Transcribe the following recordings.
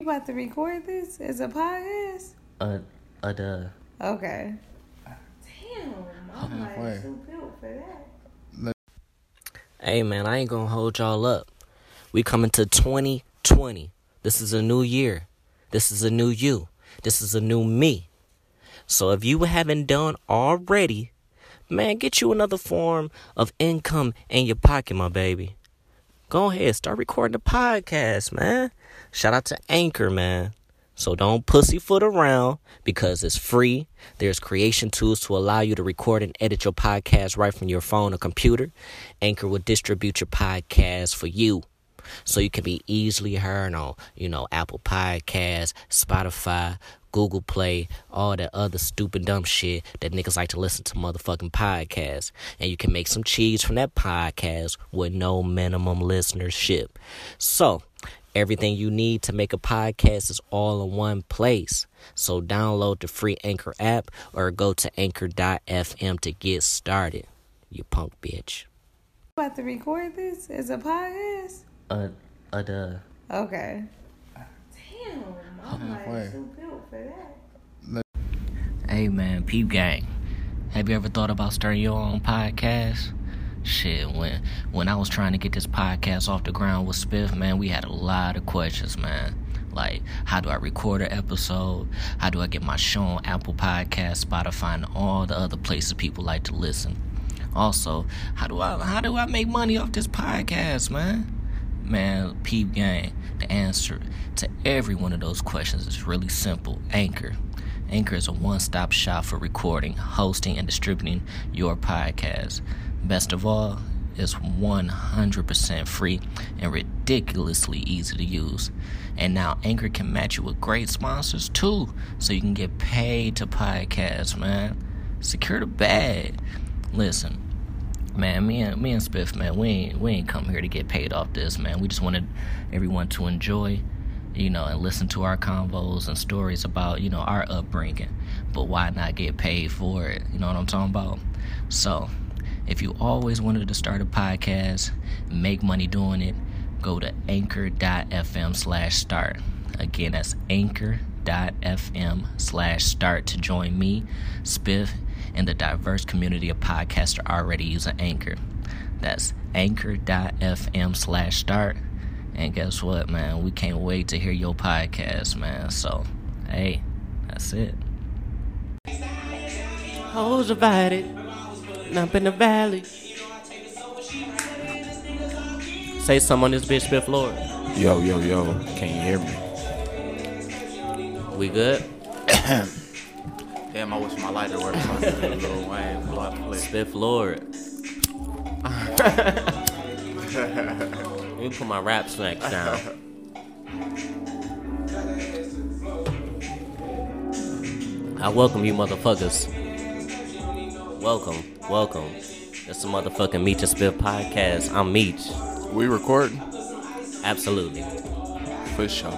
You about to record this as a podcast? Uh, uh, duh. Okay. Damn, I'm like Halfway. too built for that. Hey, man, I ain't gonna hold y'all up. We coming to 2020. This is a new year. This is a new you. This is a new me. So if you haven't done already, man, get you another form of income in your pocket, my baby. Go ahead, start recording the podcast, man. Shout out to Anchor, man. So don't pussyfoot around because it's free. There's creation tools to allow you to record and edit your podcast right from your phone or computer. Anchor will distribute your podcast for you. So you can be easily heard on, you know, Apple Podcasts, Spotify, Google Play, all that other stupid dumb shit that niggas like to listen to motherfucking podcasts. And you can make some cheese from that podcast with no minimum listenership. So Everything you need to make a podcast is all in one place. So download the free Anchor app or go to anchor.fm to get started. You punk bitch. About to record this as a podcast? Uh, uh, duh. Okay. Damn, I'm Halfway. like too built for that. Hey man, peep gang. Have you ever thought about starting your own podcast? Shit, when when I was trying to get this podcast off the ground with Spiff, man, we had a lot of questions, man. Like, how do I record an episode? How do I get my show on Apple Podcast, Spotify, and all the other places people like to listen? Also, how do I how do I make money off this podcast, man? Man, peep gang, the answer to every one of those questions is really simple. Anchor. Anchor is a one-stop shop for recording, hosting, and distributing your podcast. Best of all, it's 100% free and ridiculously easy to use. And now Anchor can match you with great sponsors too, so you can get paid to podcast, man. Secure the bag. Listen, man, me and me and Spiff, man, we ain't we ain't come here to get paid off this, man. We just wanted everyone to enjoy, you know, and listen to our convos and stories about, you know, our upbringing. But why not get paid for it? You know what I'm talking about? So, if you always wanted to start a podcast, make money doing it, go to anchor.fm slash start. Again, that's anchor.fm slash start to join me, Spiff, and the diverse community of podcasters already using Anchor. That's anchor.fm slash start. And guess what, man? We can't wait to hear your podcast, man. So, hey, that's it. Hoes divided, up in the valley. Say something on this bitch, Spiff Lord. Yo, yo, yo. Can you hear me? We good? Damn, I wish my lighter worked. So I could do a little Wayne block play. Spiff Lord. Let me put my rap snacks down. I welcome you motherfuckers. Welcome, welcome. It's the motherfucking Meech and Spiff podcast. I'm Meech. We recording? Absolutely. For sure.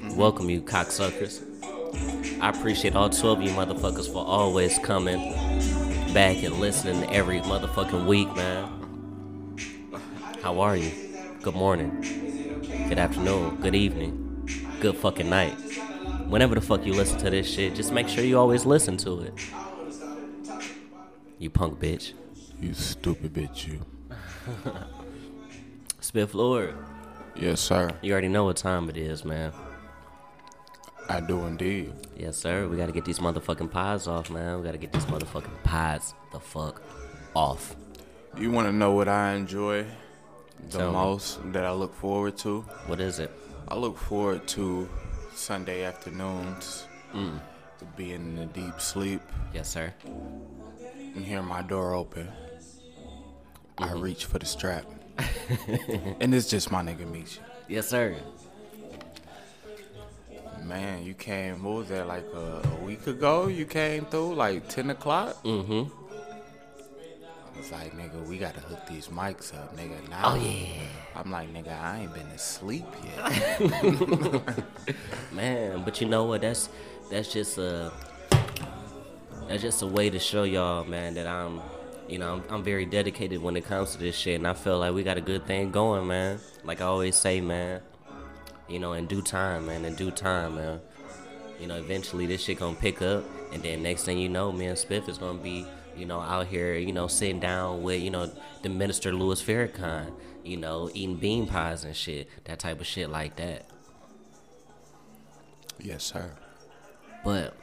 Mm-hmm. Welcome you cocksuckers. I appreciate all 12 of you motherfuckers for always coming back and listening every motherfucking week, man. How are you? Good morning. Good afternoon. Good evening. Good fucking night. Whenever the fuck you listen to this shit, just make sure you always listen to it. You punk bitch. You stupid bitch, you. Spiff Lord, Yes, sir. you already know what time it is, man. I do indeed. Yes, sir. We gotta get these motherfucking pies off, man. We gotta get these motherfucking pies the fuck off. You want to know what I enjoy the Tell me. most that I look forward to? What is it? I look forward to Sunday afternoons, Mm. to being in a deep sleep Yes, sir. and hear my door open. I reach for the strap. and it's just my nigga Misha. Yes, sir. Man, you came, what was that, like a, a week ago? You came through, like 10 o'clock? Mm-hmm. It's like, nigga, we gotta hook these mics up, nigga. Now, Oh yeah. I'm like, nigga, I ain't been asleep yet. Man, but you know what? That's that's just a that's just a way to show y'all, man, that I'm you know, I'm, I'm very dedicated when it comes to this shit and I feel like we got a good thing going, man. Like I always say, man. you know, in due time, man. In due time, man. You know, eventually this shit gonna pick up, and then next thing you know, man, Spiff is gonna be, you know, out here, you know, sitting down with, you know, the minister Louis Farrakhan, you know, eating bean pies and shit, that type of shit like that. Yes, sir. But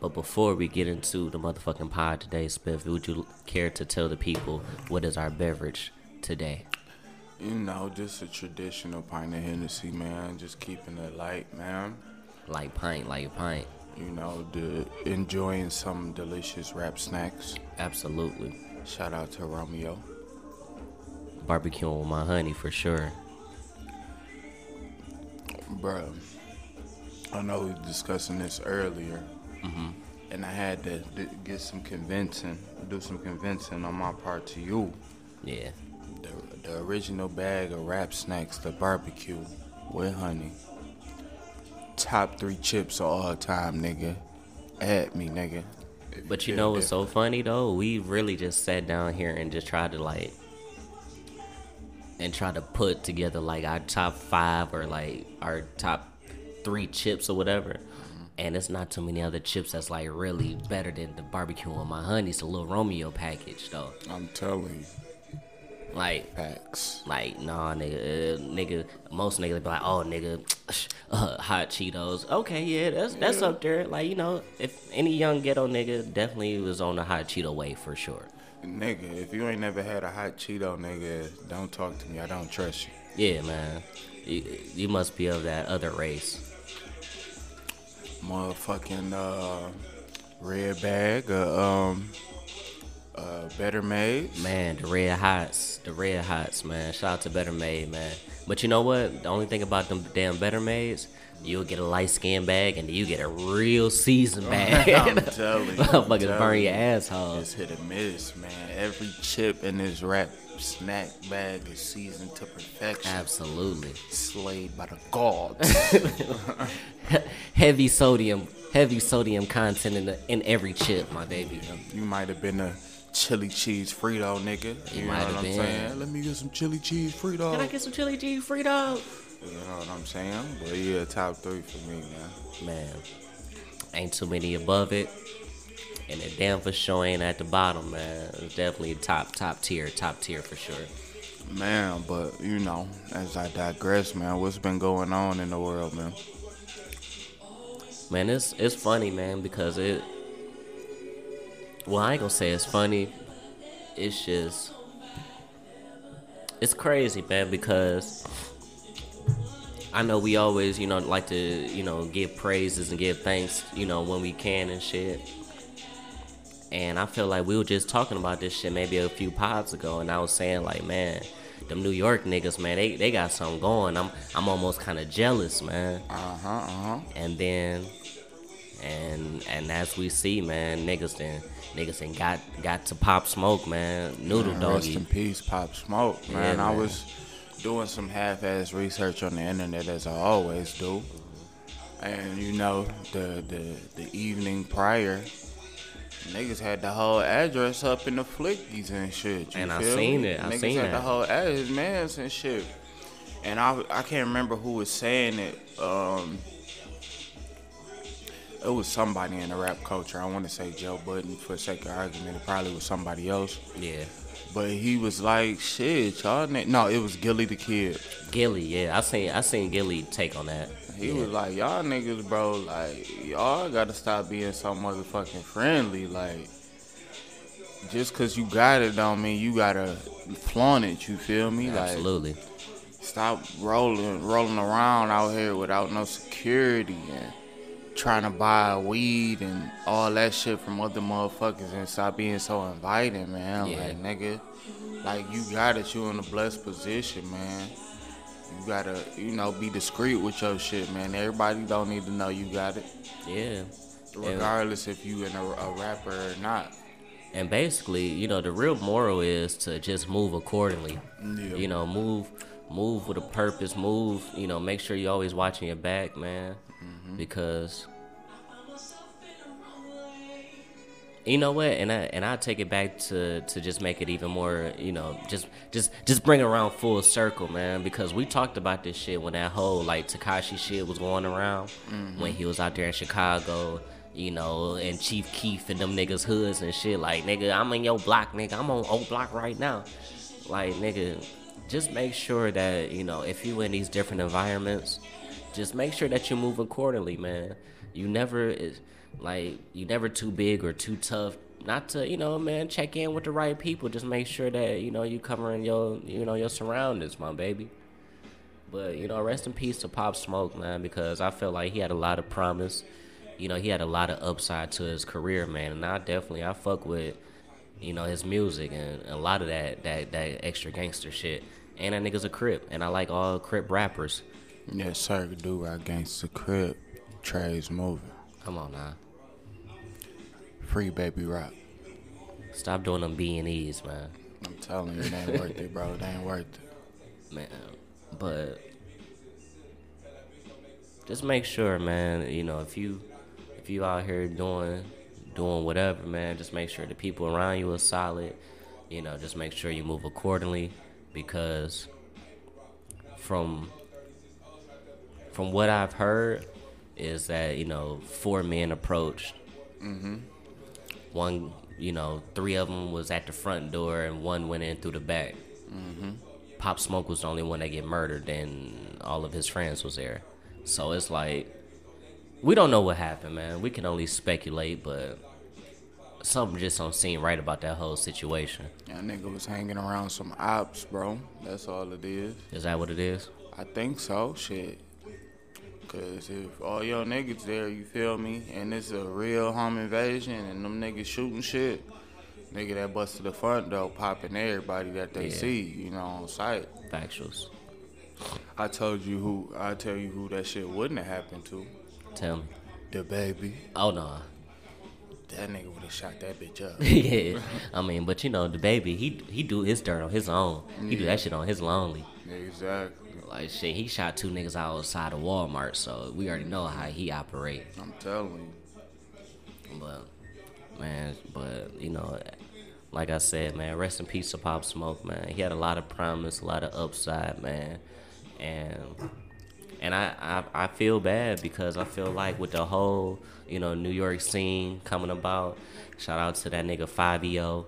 but before we get into the motherfucking pod today, Spiff, would you care to tell the people what is our beverage today? You know, just a traditional pint of Hennessy, man. Just keeping it light, man. Light pint, light pint. You know, the, enjoying some delicious Rap Snacks. Absolutely. Shout out to Romeo. Barbecuing with my honey for sure. Bruh, I know we were discussing this earlier. Mhm. And I had to d- get some convincing, do some convincing on my part to you. Yeah. The, the original bag of wrap snacks, the barbecue with honey. Top three chips of all time, nigga. At me, nigga. But you feel know what's so funny though? We really just sat down here and just tried to like and try to put together like our top five or like our top three chips or whatever. Mm-hmm. And it's not too many other chips that's like really better than the barbecue on my honey. It's a little Romeo package though. I'm telling you, Like facts. like, nah, nigga, uh, nigga. Most niggas be like, oh, nigga, uh, hot Cheetos. Okay, yeah, that's that's up there. Like, you know, if any young ghetto nigga definitely was on the hot Cheeto way for sure. Nigga, if you ain't never had a hot Cheeto, nigga, don't talk to me. I don't trust you. Yeah, man, you, you must be of that other race. Motherfucking uh, red bag of um, uh, Better Made. Man, the red hots, the red hots, man. Shout out to Better Made, man. But you know what? The only thing about them damn Better Mades, you'll get a light skin bag and you get a real seasoned bag. I'm telling you. I'm Motherfuckers burn your asshole. It's hit or miss, man. Every chip in this Rap Snack bag is seasoned to perfection. Absolutely. Slayed by the gods. heavy sodium, heavy sodium content in the, in every chip, my baby. you might have been a chili cheese Frito nigga. You, know what I'm been. saying? Let me get some chili cheese Frito. Can I get some chili cheese Frito? you know what I'm saying? But yeah, top three for me, man. Man, ain't too many above it, and it damn for sure ain't at the bottom, man. It's definitely top, top tier, top tier for sure. Man, but you know, as I digress, man, what's been going on in the world, man? Man, it's it's funny, man, because it. Well, I ain't gonna say it's funny. It's just. It's crazy, man, because. I know we always, you know, like to, you know, give praises and give thanks, you know, when we can and shit. And I feel like we were just talking about this shit maybe a few pods ago, and I was saying like, man, them New York niggas, man, they, they got something going. I'm I'm almost kind of jealous, man Uh huh, uh huh. and then and and as we see man niggas then niggas then got got to pop smoke man noodle Man, Rest doggy in peace, Pop Smoke, man. Yeah, I man. was doing some half-ass research on the internet as I always do, and you know, the the the evening prior, niggas had the whole address up in the flickies and shit. And I seen me? it, I niggas seen had that. the whole address, man, and shit. And I I can't remember who was saying it. Um, it was somebody in the rap culture. I want to say Joe Budden for sake of argument. It probably was somebody else. yeah But he was like, shit, y'all. Ni-. No, it was Gillie the Kid. gillie yeah i seen i seen gillie take on that He yeah. was like, y'all niggas, bro, like, y'all gotta stop being so motherfucking friendly. Like, just cause you got it don't mean you gotta flaunt it, you feel me? Like, absolutely stop rolling rolling around out here without no security and trying to buy weed and all that shit from other motherfuckers and stop being so inviting, man. Yeah. Like nigga, like you got it, you in a blessed position, man. You gotta, you know, be discreet with your shit, man. Everybody don't need to know you got it, yeah regardless if you in a, a rapper or not. and basically you know the real moral is to just move accordingly Yeah. you know move move with a purpose move you know make sure you're always watching your back man Mm-hmm. Because You know what? And I and I take it back to to just make it even more, you know, just just just bring it around full circle, man. Because we talked about this shit when that whole like Tekashi shit was going around mm-hmm. when he was out there in Chicago, you know, and Chief Keef and them niggas hoods and shit. Like, nigga, I'm in your block, nigga. I'm on old block right now. Like, nigga, just make sure that you know if you in these different environments, just make sure that you move accordingly, man. You never is like you never too big or too tough not to you know man check in with the right people. Just make sure that you know you covering your you know your surroundings, my baby. But you know, rest in peace to Pop Smoke, man, because I feel like he had a lot of promise. You know, he had a lot of upside to his career, man, and I definitely I fuck with you know his music and a lot of that that that extra gangster shit. And that nigga's a crip, and I like all crip rappers. Yes, sir. Do right against the crib. Trey's moving. Come on now, Free baby rock. stop doing them B and E's, man. I'm telling you, it ain't worth it, bro. It ain't worth it. man. But just make sure, man. You know, if you if you out here doing doing whatever, man, just make sure the people around you are solid. You know, just make sure you move accordingly because from from what I've heard is that you know four men approached. Mm-hmm. One, you know, three of them was at the front door and one went in through the back. Mm-hmm. Pop Smoke was the only one that get murdered, and all of his friends was there. So it's like we don't know what happened, man. We can only speculate, but something just don't seem right about that whole situation. That nigga was hanging around some ops, bro. That's all it is. Is that what it is? I think so. Shit. Cause if all your niggas there, you feel me, and it's a real home invasion, and them niggas shooting shit, nigga that busted the front door, popping everybody that they Yeah. see, you know, on sight. Factuals. I told you who. I tell you who that shit wouldn't have happened to. Tell me. The baby. Oh no. That nigga would have shot that bitch up. yeah. I mean, but you know, the baby, he he do his dirt on his own. He do that shit on his lonely. exactly. Like shit, he shot two niggas outside of Walmart, so we already know how he operate. I'm telling you. But man, but you know, like I said, man, rest in peace to Pop Smoke, man. He had a lot of promise, a lot of upside, man, and and I I, I feel bad because I feel like with the whole you know New York scene coming about, shout out to that nigga Fivio.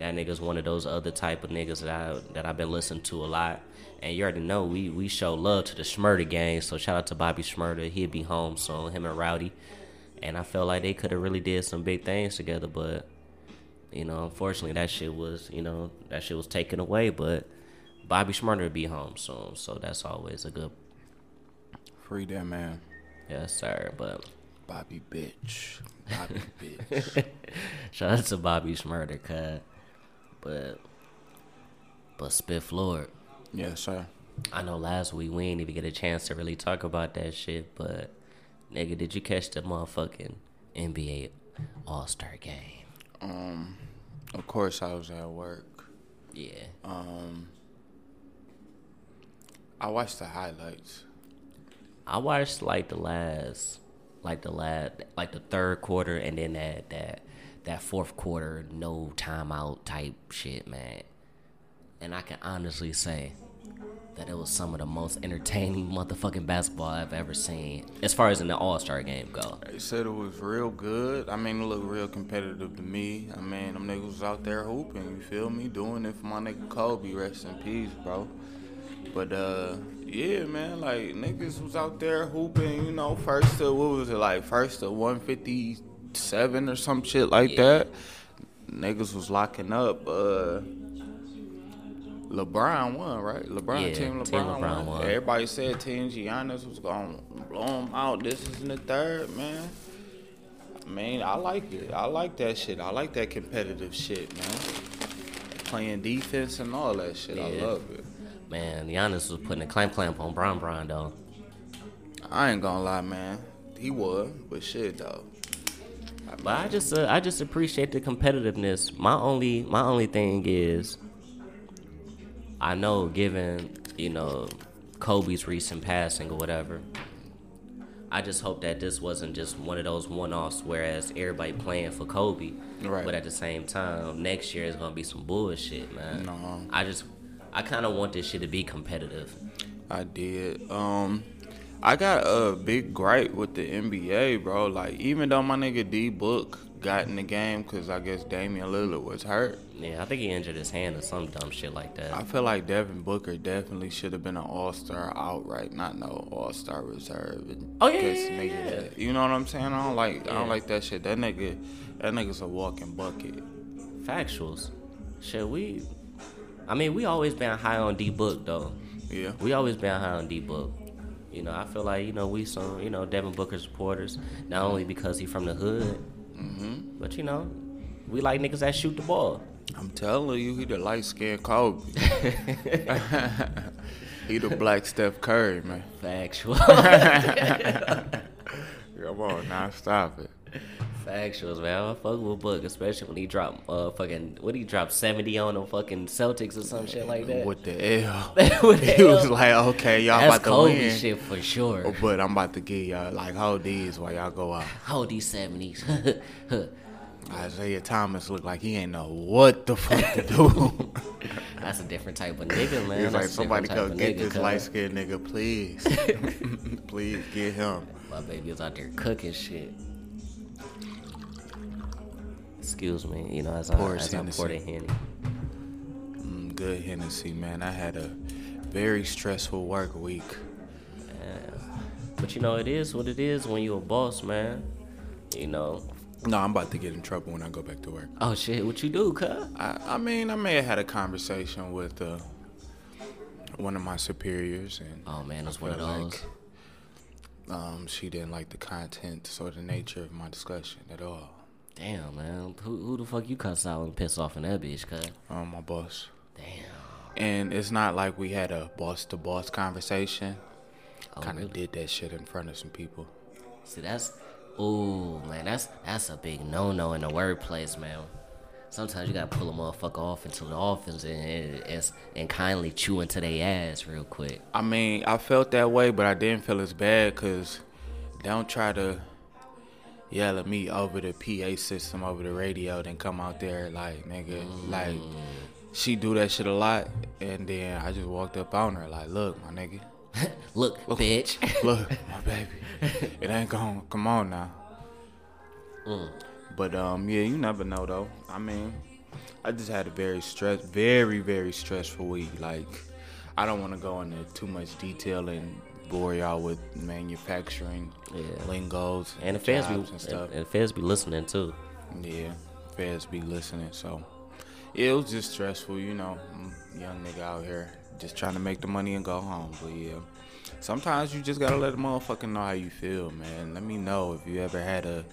That nigga's one of those other type of niggas that I that I've been listening to a lot. And you already know we we show love to the Shmurda gang, so shout out to Bobby Shmurda. He'll be home soon, him and Rowdy and I felt like they could have really did some big things together, but you know, unfortunately, that shit was you know that shit was taken away. But Bobby Shmurda will be home soon, so that's always a good Free that man. yes, sir. But Bobby bitch. Bobby bitch. shout out to Bobby Shmurda, cut. But but Spiff Lord, yes, sir. I know last week we didn't even get a chance to really talk about that shit, but nigga, did you catch the motherfucking NBA All Star game? Um, of course I was at work. Yeah. Um, I watched the highlights. I watched like the last, like the last, like the third quarter, and then that that that fourth quarter no timeout type shit, man. And I can honestly say that it was some of the most entertaining motherfucking basketball I've ever seen, as far as in the All Star game go. They said it was real good. I mean, it looked real competitive to me. I mean, them niggas was out there hooping. You feel me? Doing it for my nigga Kobe. Rest in peace, bro. But uh, yeah, man, like niggas was out there hooping. You know, first to what was it like? First to 157 or some shit like Yeah. that. Niggas was locking up. Uh, LeBron won, right? LeBron, Yeah, team LeBron, Team LeBron won. won. Everybody said Team Giannis was gonna blow him out. This is in the third, man. I mean, I like it. I like that shit. I like that competitive shit, man. Playing defense and all that shit. I love it. Man, Giannis was putting a clamp clamp on Bron Bron though. I ain't gonna lie, man. He was, but shit though. I But I just uh, I just appreciate the competitiveness. My only my only thing is I know given, you know, Kobe's recent passing or whatever, I just hope that this wasn't just one of those one-offs. Whereas everybody playing for Kobe, Right. But at the same time, next year is gonna be some bullshit, man. No. I just, I kind of want this shit to be competitive. I did. Um, I got a big gripe with the NBA, bro. Like, even though my nigga D Book got in the game because I guess Damian Lillard was hurt, Yeah, I think he injured his hand or some dumb shit like that. I feel like Devin Booker definitely should have been an All Star outright, not no All Star reserve. Oh, yeah, yeah, yeah, yeah. that- You know what I'm saying? I don't like. I don't like that shit. That nigga. That nigga's a walking bucket. Factuals, shit. We, I mean, we always been high on D Book though. Yeah. We always been high on D Book. You know, I feel like you know we some you know Devin Booker supporters, not only because he from the hood, Mm-hmm. but you know, we like niggas that shoot the ball. I'm telling you, he the light skinned Kobe. he the black Steph Curry, man. Factual, Come on, now stop it. Factuals, man. I fuck with Book, especially when he dropped uh fucking what he dropped seventy on them fucking Celtics or some shit like that. What the hell? With the he was like, okay, y'all That's about to Kobe win. shit for sure. But I'm about to give y'all like hold these while y'all go out. Hold these seventies. Isaiah Thomas look like he ain't know what the fuck to do. That's a different type of nigga, man. He was like, somebody go type get this light skinned nigga, please. please get him. My baby was out there cooking shit. Excuse me, you know, as I, Pour as I pour the Hennessy. Henny. Mm, good Hennessy, man. I had a very stressful work week. But you know, it is what it is when you're a boss, man. You know. No, I'm about to get in trouble when I go back to work. Oh shit, what you do, cuz? I, I mean, I may have had a conversation with uh, one of my superiors, and Oh man, I one of those. like, um, she didn't like the content or the nature of my discussion at all. Damn, man. Who, who the fuck you cuss out and piss off in that bitch, cuz? Um, my boss. Damn. And it's not like we had a boss to boss conversation. Oh, kind of really? did that shit in front of some people. See, that's, ooh, man, that's that's a big no-no in the workplace, man. Sometimes you gotta pull a motherfucker off into the office and and, and, and kindly chew into their ass real quick. I mean, I felt that way, but I didn't feel as bad because don't try to yell at me over the PA system, over the radio, then come out there like, nigga, like, she do that shit a lot. And then I just walked up on her like, look, my nigga, Look, bitch. look, my baby, it ain't gonna, come on now. But, um, yeah, you never know, though. I mean, I just had a very stress, very, very stressful week. Like, I don't want to go into too much detail and bore y'all with manufacturing Yeah. lingos And the fans be and stuff. and the fans be listening too. Yeah, feds be listening. So yeah, it was just stressful, you know. Mm, young nigga out here just trying to make the money and go home. But yeah, sometimes you just gotta let a motherfucker know how you feel, man. Let me know if you ever had a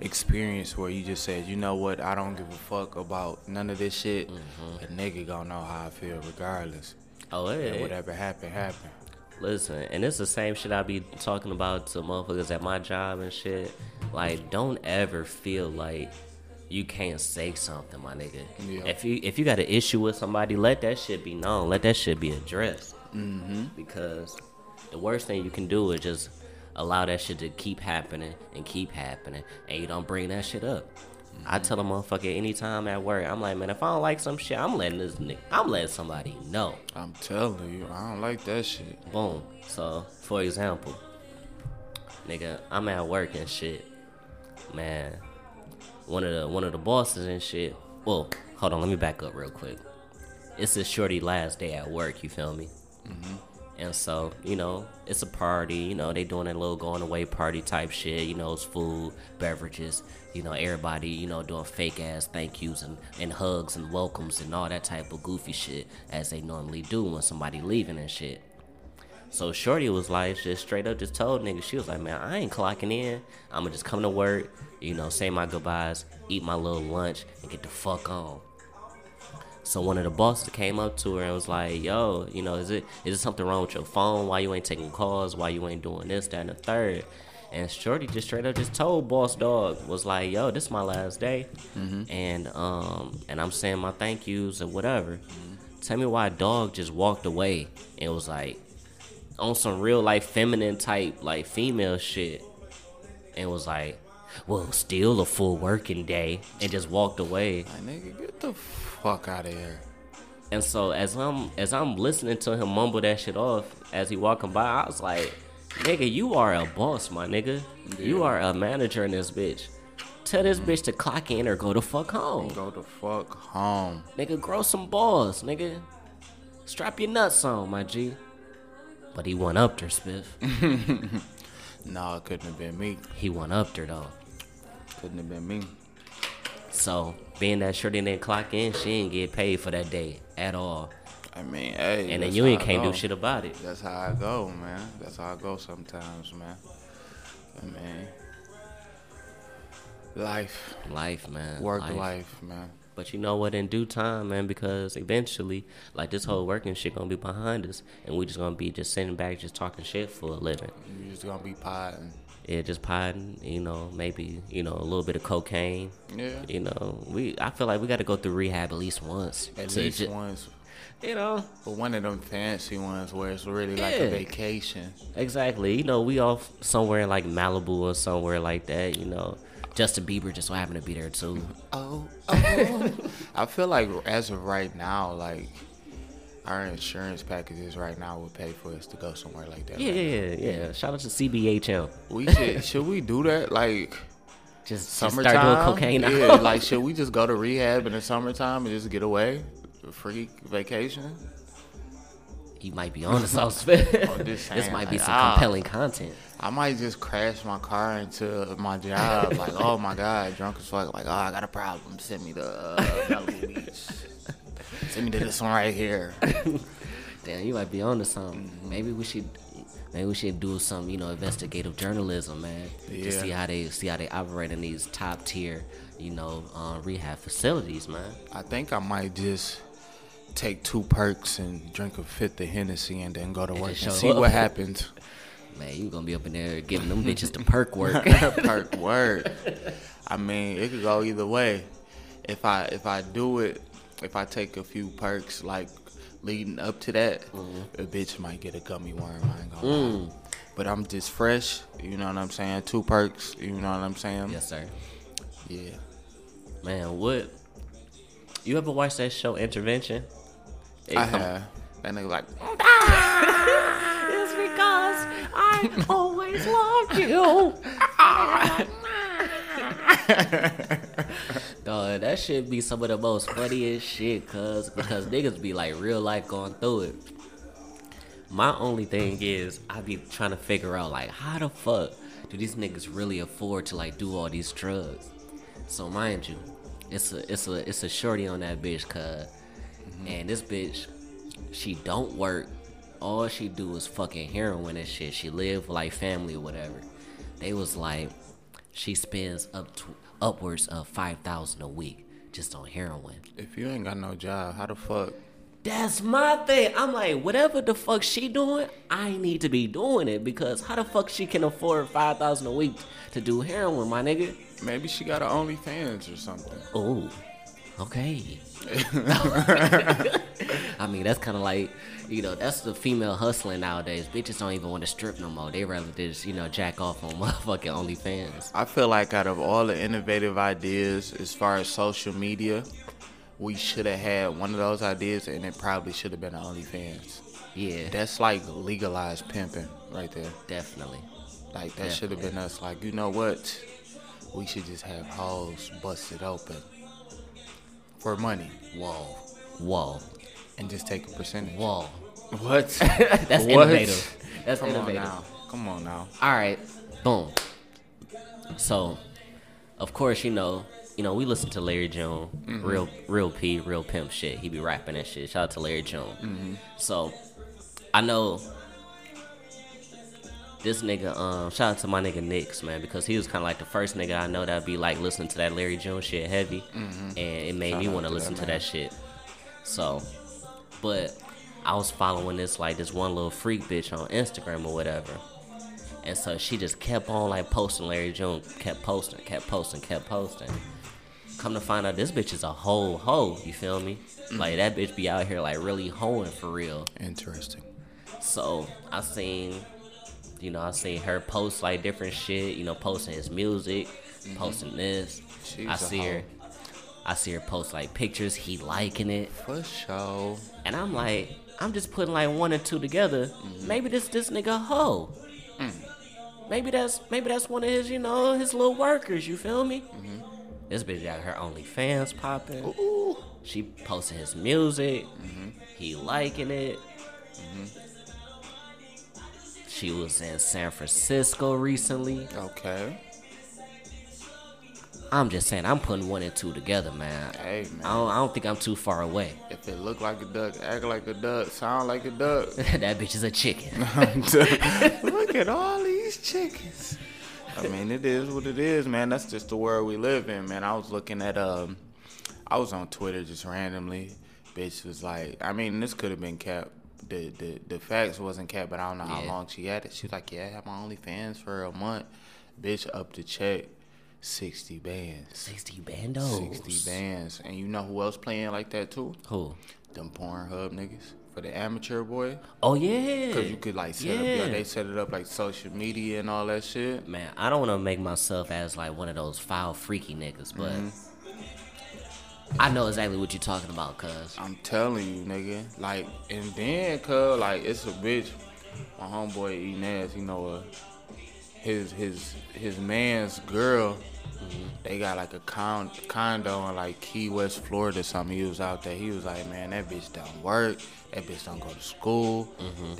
experience where you just said, you know what, I don't give a fuck about none of this shit. Mm-hmm. A nigga gonna know how I feel regardless. Oh, And yeah. whatever happened, happened. Listen, and it's the same shit I be talking about to motherfuckers at my job and shit. Like, don't ever feel like you can't say something, my nigga. Yeah. If you if you got an issue with somebody, let that shit be known. Let that shit be addressed. Mm-hmm. Because the worst thing you can do is just allow that shit to keep happening and keep happening, and you don't bring that shit up. I tell a motherfucker anytime at work, I'm like, man, if I don't like some shit, I'm letting this nigga, I'm letting somebody know. I'm telling you, I don't like that shit. Boom. So, for example, nigga, I'm at work and shit. Man, one of the one of the bosses and shit. Well, hold on, let me back up real quick. It's this shorty last day at work. You feel me? Mm-hmm. And so, you know, it's a party, you know, they doing a little going away party type shit, you know, it's food, beverages, you know, everybody, you know, doing fake ass thank yous and, and hugs and welcomes and all that type of goofy shit as they normally do when somebody leaving and shit. So Shorty was like, just straight up just told nigga, she was like, man, I ain't clocking in. I'ma just come to work, you know, say my goodbyes, eat my little lunch, and get the fuck on. So one of the bosses came up to her and was like, "Yo, you know, is it is it something wrong with your phone? Why you ain't taking calls? Why you ain't doing this, that, and the third? And Shorty just straight up just told Boss Dog was like, "Yo, this is my last day, and um, and I'm saying my thank yous and whatever. Tell me why Dog just walked away and was like, on some real like feminine type like female shit, and was like, "Well, steal a full working day," and just walked away. Like, nigga, get the fuck out of here. And so as I'm as I'm listening to him mumble that shit off as he walking by, I was like, "Nigga, you are a boss, my nigga. You are a manager in this bitch. Tell this mm-hmm. bitch to clock in or go the fuck home." Go the fuck home. Nigga, grow some balls, nigga. Strap your nuts on, my G. But he went up her, Spiff. No, it couldn't have been me. He went up her though. Couldn't have been me. So being that Shorty didn't clock in, she didn't get paid for that day at all. I mean, hey. And then you ain't can't do shit about it. That's how I go, man. That's how I go sometimes, man. I mean, life, Life, man. work life, man. But you know what? In due time, man, because eventually, like this whole working shit gonna be behind us, and we just gonna be just sitting back, just talking shit for a living. You just gonna be potting. Yeah, just potting, you know, maybe you know a little bit of cocaine. Yeah. You know, we I feel like we got to go through rehab at least once. At least once. You know, But one of them fancy ones where it's really like a vacation. exactly. You know, we off somewhere in like Malibu or somewhere like that. You know, Justin Bieber just so happened to be there too. Oh, oh. I feel like as of right now, like our insurance packages right now would pay for us to go somewhere like that. Yeah, right yeah, yeah, yeah. Shout out to CBHM. We should should we do that like Just, just summertime? start doing cocaine. Yeah, like should we just go to rehab in the summertime and just get away? A free vacation? you might be on the sauce. this just might be like, some ah. compelling content. I might just crash my car into my job, like, oh my god, drunk as fuck, like, oh, I got a problem. Send me to uh, Malibu Beach. Send me to this one right here. Damn, you might be on to something. Mm-hmm. Maybe we should. Maybe we should do some, you know, investigative journalism, man, Yeah. to see how they see how they operate in these top tier, you know, uh, rehab facilities, man. I think I might just take two perks and drink a fifth of Hennessy and then go to work just and see up. what happens. Man, you gonna be up in there giving them bitches the perk work. Perk work. I mean, it could go either way. If I if I do it, if I take a few perks like leading up to that, mm-hmm. a bitch might get a gummy worm. I ain't gonna lie. Mm. But I'm just fresh. You know what I'm saying? Two perks. You know what I'm saying? yes, sir. Yeah. Man, what? You ever watch that show Intervention? It I come- have. That nigga like. It's because I always loved you. Dog, that should be some of the most funniest shit, cuz because niggas be like real life going through it. My only thing is I be trying to figure out like how the fuck do these niggas really afford to like do all these drugs? So mind you, it's a it's a it's a shorty on that bitch, cuz mm-hmm. and this bitch, she don't work. All she do is fucking heroin and shit. She live like family or whatever. They was like, she spends up to upwards of five thousand a week just on heroin. If you ain't got no job, how the fuck? That's my thing. I'm like, whatever the fuck she doing, I need to be doing it because how the fuck she can afford five thousand a week to do heroin, my nigga? Maybe she got an OnlyFans or something. Oh, okay. I mean, that's kind of like, you know, that's the female hustling nowadays. Bitches don't even want to strip no more. They rather just, you know, jack off on motherfucking OnlyFans. I feel like out of all the innovative ideas as far as social media, we should have had one of those ideas, and it probably should have been an OnlyFans. Yeah, That's like legalized pimping right there. definitely. Like that should have been us. Like you know what? We should just have hoes busted open for money Whoa, whoa, and just take a percentage. whoa. What? That's What? innovative. That's Come on innovative. now. Come on now. All right, boom. So, of course, you know, you know, we listen to Larry June, mm-hmm. real, real P, real pimp shit. He be rapping and shit. Shout out to Larry June. Mm-hmm. So, I know this nigga. Um, shout out to my nigga Nix, man, because he was kind of like the first nigga I know that would be like listening to that Larry June shit heavy, mm-hmm. and it made Shout me want to to listen that to that shit. So, but I was following this like this one little freak bitch on Instagram or whatever. And so she just kept on like posting Larry June, kept posting, kept posting, kept posting. Come to find out this bitch is a whole hoe, you feel me? Mm-hmm. Like that bitch be out here like really hoeing for real. Interesting. So I seen, you know, I seen her post like different shit. You know, posting his music, mm-hmm. posting this. She's I see her. I see her post like pictures. He liking it, For sure. And I'm like, I'm just putting like one and two together. Mm-hmm. Maybe this this nigga hoe. Mm. Maybe that's maybe that's one of his, you know, his little workers. You feel me? Mm-hmm. This bitch got her OnlyFans popping. Ooh. She posting his music. Mm-hmm. He liking it. She was in San Francisco recently. Okay. I'm just saying, I'm putting one and two together, man. Hey, man. I don't, I don't think I'm too far away. If it look like a duck, act like a duck, sound like a duck. that bitch is a chicken. look at all these chickens. I mean, it is what it is, man. That's just the world we live in, man. I was looking at um, I was on Twitter just randomly. Bitch was like, I mean, this could have been capped. The, the the facts wasn't capped, but I don't know how long she had it. She was like, yeah, I have my OnlyFans for a month. Bitch, up the check, sixty bands. 60 bandos. 60 bands. And you know who else playing like that too? Who? Them Pornhub niggas. For the amateur boy. Oh, yeah. Cause you could like set up, Yeah. yeah, they set it up like social media and all that shit. Man, I don't want to make myself as like one of those foul, freaky niggas, but Mm-hmm. I know exactly what you're talking about, cuz. I'm telling you, nigga. Like, and then, cuz, like, it's a bitch. My homeboy Inez, you know, uh, his his his man's girl. They got like a con- condo in like Key West, Florida. Something. He was out there. He was like, man, that bitch don't work. That bitch don't go to school.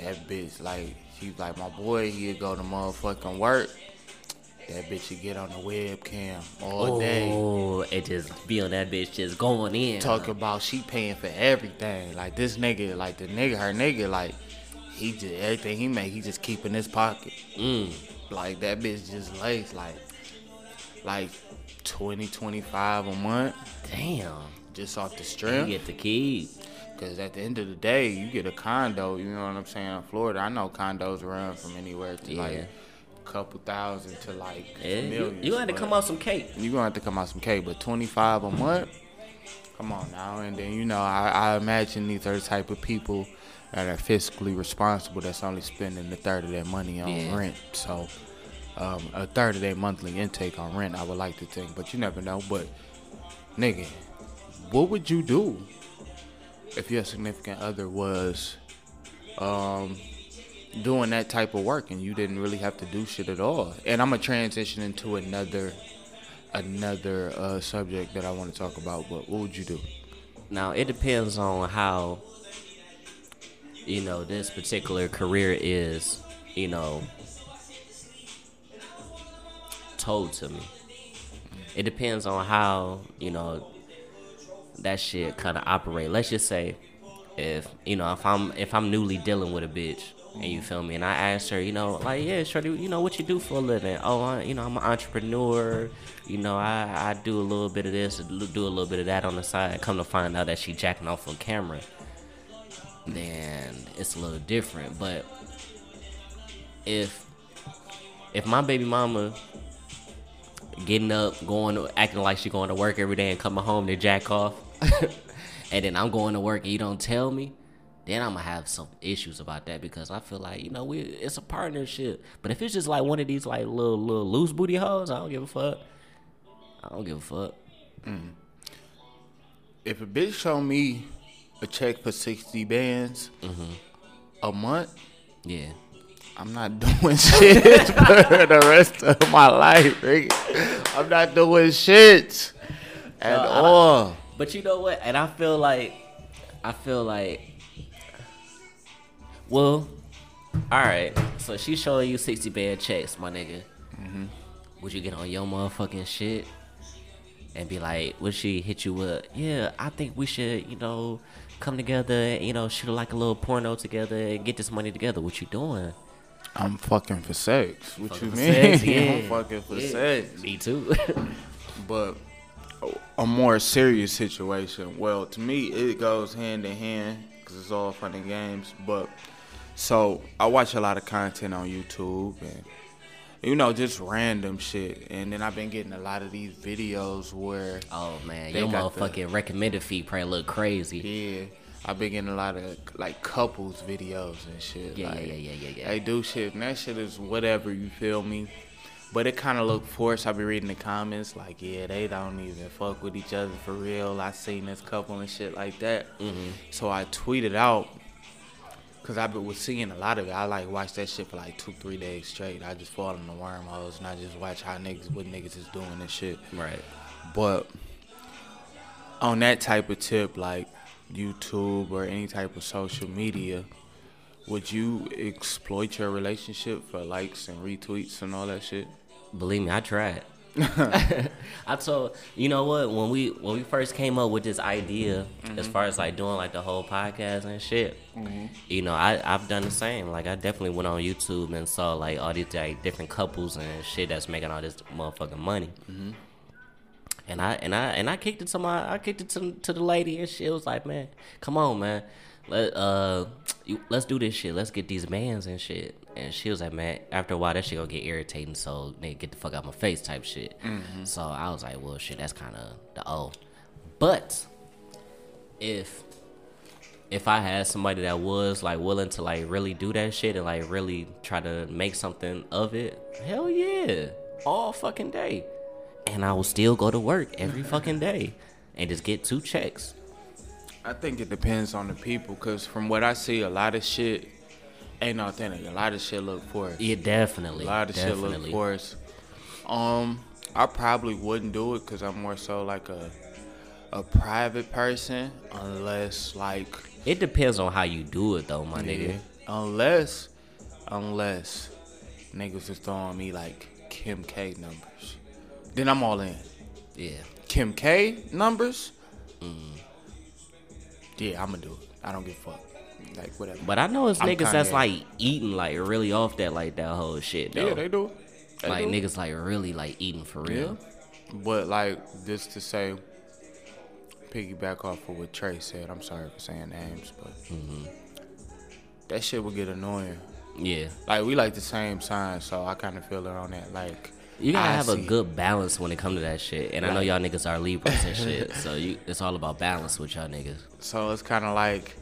That bitch like, he like, my boy, he'd go to motherfucking work. That bitch would get on the webcam all day. Oh, it just be on that bitch just going in. talk about she paying for everything. Like this nigga, like the nigga, her nigga, like he just everything he make, he just keep in his pocket. Mm. Like that bitch just lays like like 20, 25 a month Damn. just off the strip. You get the key. Cause at the end of the day, you get a condo. You know what I'm saying? In Florida, I know condos run from anywhere to like Yeah. a couple thousand to like Yeah, you, millions. you had to but- come out some cake. you gonna have to come out some cake, but twenty five a month. Come on now, and then you know I, I imagine these are the type of people that are fiscally responsible. That's only spending a third of their money on Yeah. rent. So um, a third of their monthly intake on rent. I would like to think, but you never know. But nigga, what would you do if your significant other was um, doing that type of work and you didn't really have to do shit at all? And I'm gonna transition into another another uh, subject that I want to talk about. But what would you do? Now it depends on how you know this particular career is, you know, told to me. It depends on how you know that shit kind of operate. Let's just say if you know if I'm if I'm newly dealing with a bitch and you feel me, and I ask her, you know, like yeah, shorty, you know what you do for a living? Oh, I, you know I'm an entrepreneur. You know I I do a little bit of this, do a little bit of that on the side. Come to find out that she jacking off on camera, then it's a little different. But if if my baby mama getting up, going, acting like she going to work every day and coming home to jack off, and then I'm going to work and you don't tell me, then I'm gonna have some issues about that because I feel like you know we it's a partnership. But if it's just like one of these like little little loose booty hoes, I don't give a fuck. I don't give a fuck. Mm. If a bitch show me a check for sixty bands a month, Yeah. I'm not doing shit for the rest of my life, nigga. I'm not doing shit at No, all. But you know what? And I feel like, I feel like, well, all right. So she's showing you sixty band checks, my nigga. Mm-hmm. Would you get on your motherfucking shit and be like, would she hit you with? Yeah, I think we should, you know, come together, you know, shoot like a little porno together and get this money together. What you doing? I'm fucking for sex. What Fucking you mean? sex, yeah. I'm fucking for Yeah. sex. Me too. But a more serious situation. Well, to me, it goes hand in hand because it's all fun and games. But so I watch a lot of content on YouTube and you know just random shit. And then I've been getting a lot of these videos where oh man, your got the- motherfucking recommended feed probably look crazy. yeah, I've been getting a lot of like couples videos and shit. Yeah, yeah, like, yeah, yeah, yeah, yeah. They do shit, and that shit is whatever. You feel me? But it kind of look forced. I be reading the comments like, yeah, they don't even fuck with each other for real. I seen this couple and shit like that. Mm-hmm. So I tweeted out because I was seeing a lot of it. I like watch that shit for like two, three days straight. I just fall in the wormholes and I just watch how niggas, what niggas is doing and shit. Right. But on that type of tip, like YouTube or any type of social media, would you exploit your relationship for likes and retweets and all that shit? Believe me, I tried. I told you know what when we when we first came up with this idea as mm-hmm. far as like doing like the whole podcast and shit, mm-hmm. you know I I've done the same. Like I definitely went on YouTube and saw like all these like different couples and shit that's making all this motherfucking money. Mm-hmm. And I and I and I kicked it to my I kicked it to to the lady and. It was like, man, come on, man, let uh, you, let's do this shit. Let's get these bands and shit. And she was like, man, after a while that shit gonna get irritating. So nigga, get the fuck out my face type shit. Mm-hmm. So I was like, well, shit, that's kind of the O. But if if I had somebody that was like willing to like really do that shit and like really try to make something of it, hell yeah, all fucking day. And I will still go to work every fucking day and just get two checks. I think it depends on the people, cause from what I see, a lot of shit ain't authentic. A lot of shit look forced. Yeah, definitely. A lot of shit look definitely. forced. Um, I probably wouldn't do it, cause I'm more so like a a private person, unless like It depends on how you do it though, my nigga. unless unless niggas is throwing me like Kim K numbers, then I'm all in. Yeah. Kim K numbers, Mm. Yeah, I'ma do it. I don't give a fuck. Like whatever. But I know it's I'm niggas that's like eating like really off that like that whole shit though. yeah, they do. They like do. niggas like really like eating for real. But like just to say, piggyback off of what Trey said. I'm sorry for saying names, but Mm-hmm. that shit would get annoying. Yeah. Like we like the same sign, so I kind of feel it on that. Like You gotta I have a good balance when it comes to that shit. And I know y'all niggas are Libras and shit. So you it's all about balance with y'all niggas. So it's kind of like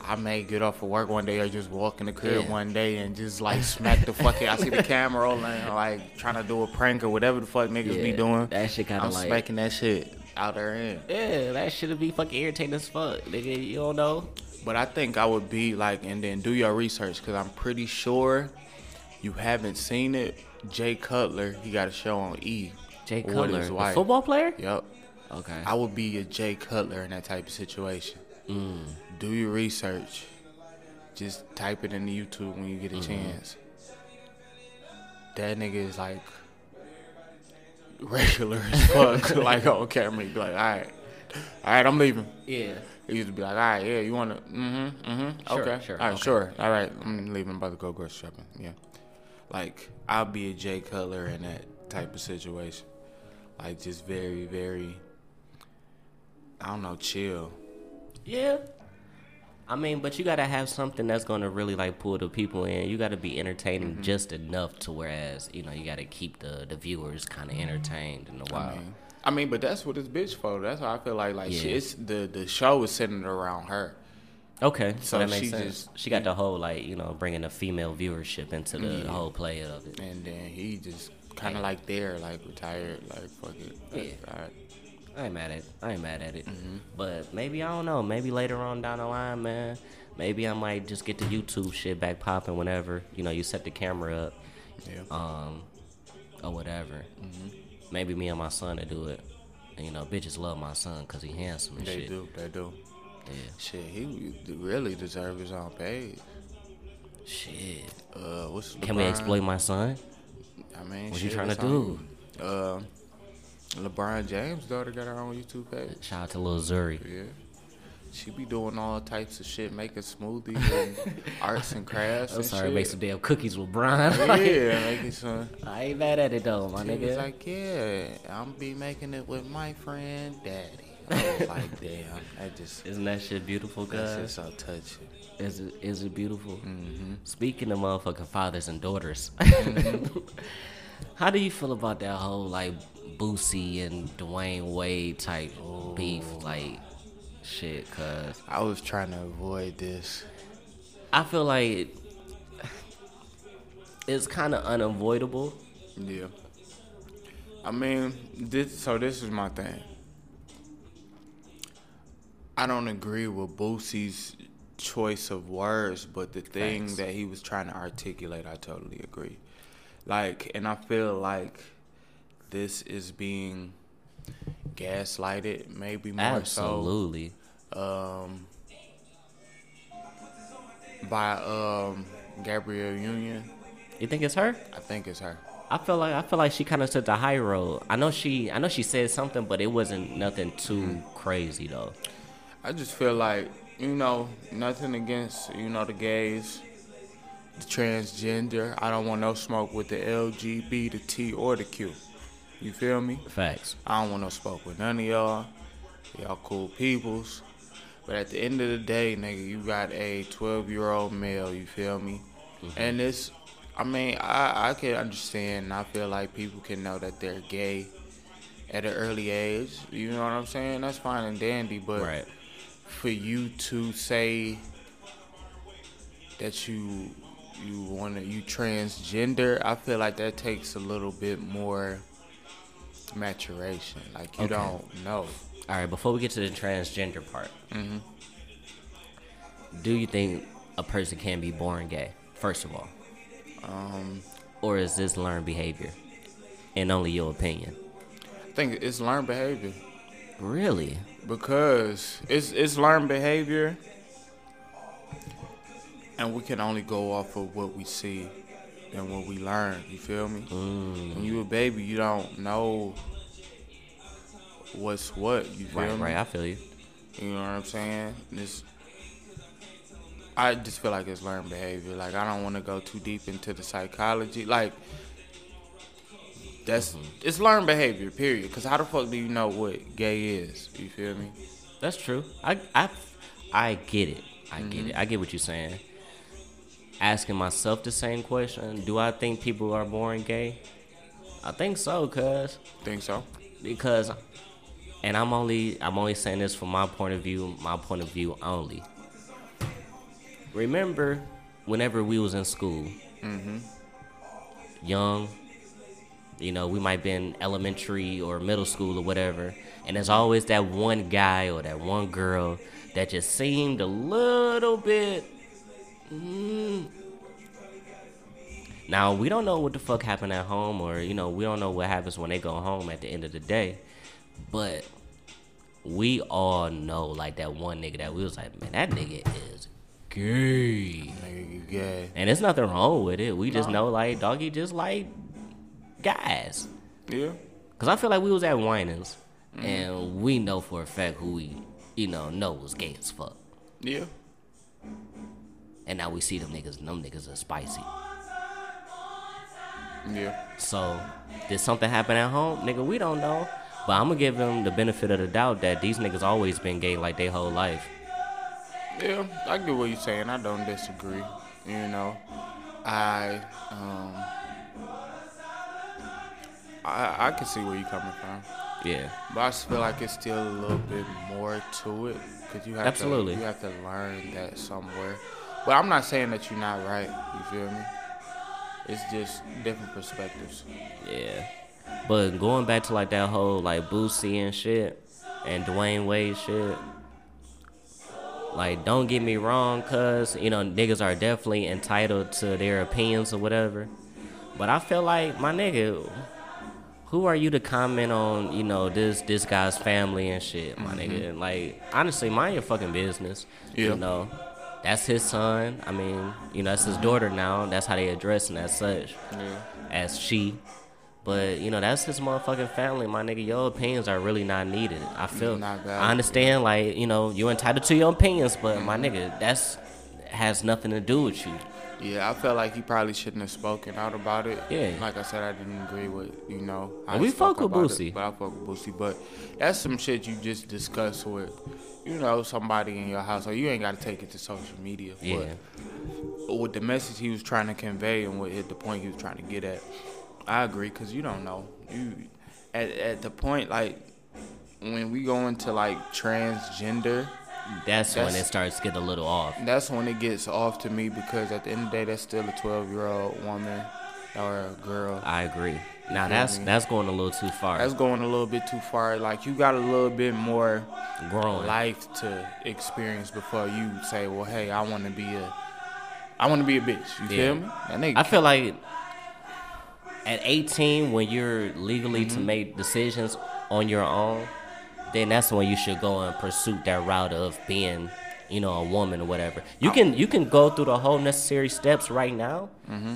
I may get off of work one day or just walk in the crib Yeah. one day and just like smack the fucking. I see the camera rolling, like trying to do a prank or whatever the fuck niggas be doing. that shit kinda I'm like- smacking that shit out there in. Yeah, that shit'll be fucking irritating as fuck. Nigga, you don't know? But I think I would be like, and then do your research because I'm pretty sure you haven't seen it. Jay Cutler, he got a show on E. Jay with Cutler, his the wife. football player? Yep. Okay. I would be a Jay Cutler in that type of situation. Mm. Do your research. Just type it into YouTube when you get a Mm-hmm. chance. That nigga is like regular as fuck. like on camera, he be like, all right, all right, I'm leaving. Yeah. He used to be like, all right, yeah, you wanna, mm-hmm, mm-hmm, Sure, okay, sure, all right, okay. sure, all right, I'm leaving, I'm about to go grocery shopping, yeah. Like, I'll be a Jay Cutler in that type of situation. Like, just very, very, I don't know, chill. Yeah. I mean, but you gotta have something that's gonna really like pull the people in. You gotta be entertaining Mm-hmm. just enough to whereas you know you gotta keep the the viewers kind of entertained in a while. I mean, I mean, but that's what this bitch for. That's why I feel like, like, she, Yeah. it's, the, the show is centered around her. Okay, so So that makes she sense. just- she got the whole like you know bringing the female viewership into the whole play of it. And then he just kind of like there, like retired, like, fuck it. Yeah. All right. I ain't mad at it. I ain't mad at it. Mm-hmm. But maybe I don't know. Maybe later on down the line, man. Maybe I might just get the YouTube shit back popping whenever you know you set the camera up, Yeah. um, or whatever. Mm-hmm. Maybe me and my son to do it. And, you know, bitches love my son because he handsome and They shit. do, they do. Yeah. Shit, he really deserve his own page. Shit. Uh, what's Can we exploit my son? I mean, What you shit, tryna it's on do? you. Uh, LeBron James' daughter got her own YouTube page. Shout out to Lil Zhuri. Yeah. She be doing all types of shit, making smoothies and arts and crafts. I'm and sorry, shit. make some damn cookies with Brian. yeah, making some. I ain't mad at it though, my He was nigga. like, yeah, I'm be making it with my friend Daddy. I was like, damn, that just Isn't that shit beautiful, that's guys? just so touching. Is it is it beautiful? Mm-hmm. Speaking of motherfucking fathers and daughters, Mm-hmm. how do you feel about that whole like Boosie and Dwyane Wade type beef? Like, shit, cause I was trying to avoid this. I feel like it's kind of unavoidable. Yeah. I mean, this. So this is my thing. I don't agree with Boosie's choice of words, but the thing Facts. that he was trying to articulate, I totally agree. Like, and I feel like this is being gaslighted, maybe more Absolutely. so, um, by um Gabrielle Union. You think it's her? I think it's her. I feel like I feel like she kind of took the high road. I know she I know she said something, but it wasn't nothing too crazy though. I just feel like, you know, nothing against, you know, the gays, the transgender. I don't want no smoke with the LGB, the T, or the Q. You feel me? Facts. I don't want no smoke with none of y'all. Y'all cool peoples. But at the end of the day, nigga, you got a 12 year old male, you feel me? Mm-hmm. And it's, I mean, I, I can understand. and I feel like people can know that they're gay at an early age. You know what I'm saying? That's fine and dandy. But Right. For you to say that you you want to you transgender, I feel like that takes a little bit more maturation. Like you Okay. don't know. All right, before we get to the transgender part, do you think a person can be born gay? First of all, Um, or is this learned behavior, and only your opinion? I think it's learned behavior Really? because it's it's learned behavior, and we can only go off of what we see and what we learn. You feel me? Mm, When you a baby, you don't know what's what. You feel right, me? right. I feel you. You know what I'm saying? This, I just feel like it's learned behavior. Like I don't want to go too deep into the psychology. Like that's it's learned behavior. Period. Because how the fuck do you know what gay is? You feel me? That's true. I I I get it. I get mm-hmm. it. I get what you're saying. Asking myself the same question: Do I think people are born gay? I think so, cause Think so? because, and I'm only I'm only saying this from my point of view, my point of view only. Remember, whenever we was in school, mm-hmm. young, you know, we might be in elementary or middle school or whatever, and there's always that one guy or that one girl that just seemed a little bit. Mm. Now we don't know what the fuck happened at home, or you know, we don't know what happens when they go home at the end of the day, but we all know like that one nigga that we was like, man, that nigga is gay. Nigga, you gay? And there's nothing wrong with it. We just No. know like doggy just like guys. Yeah. Cause I feel like we was at Winans and we know for a fact who we, you know, know was gay as fuck. Yeah. And now we see them niggas and them niggas are spicy. Yeah. So did something happen at home? Nigga, we don't know. But I'm gonna give them the benefit of the doubt that these niggas always been gay like their whole life. Yeah, I get what you're saying. I don't disagree. You know, I um, I I can see where you're coming from, Yeah. but I feel like it's still a little bit more to it because you have Absolutely. to you have to learn that somewhere. But I'm not saying that you're not right. You feel me? It's just different perspectives. Yeah. But going back to like that whole like Boosie and shit and Dwyane Wade shit. Like, don't get me wrong, cuz, you know, niggas are definitely entitled to their opinions or whatever. But I feel like, my nigga, who are you to comment on, you know, this this guy's family and shit, my mm-hmm. nigga? Like, honestly, mind your fucking business. Yeah. You know, that's his son. I mean, you know, that's his daughter now. That's how they address him as such Yeah. as she. But you know that's his motherfucking family, my nigga. Your opinions are really not needed. I mm, feel. Not I understand, like you know, you're entitled to your opinions, but my mm-hmm. nigga, that's has nothing to do with you. Yeah, I felt like he probably shouldn't have spoken out about it. Yeah. Like I said, I didn't agree with, you know. he we fuck with about it, but I fuck with Boosie. But that's some shit you just discuss with, you know, somebody in your house. Or you ain't got to take it to social media. But Yeah, with the message he was trying to convey and what hit the point he was trying to get at, I agree because you don't know. You at at the point like when we go into like transgender, That's, when it starts to get a little off. that's when it gets off to me because at the end of the day, that's still a 12 year old woman or a girl. I agree. Now that's me? that's going a little too far. That's going a little bit too far. Like you got a little bit more growing. life to experience before you say, "Well, hey, I want to be a, I want to be a bitch." You Yeah. feel me? That nigga I feel like at 18, when you're legally Mm-hmm. to make decisions on your own, then that's when you should go and pursue that route of being, you know, a woman or whatever. You can you can go through the whole necessary steps right now. Mm-hmm.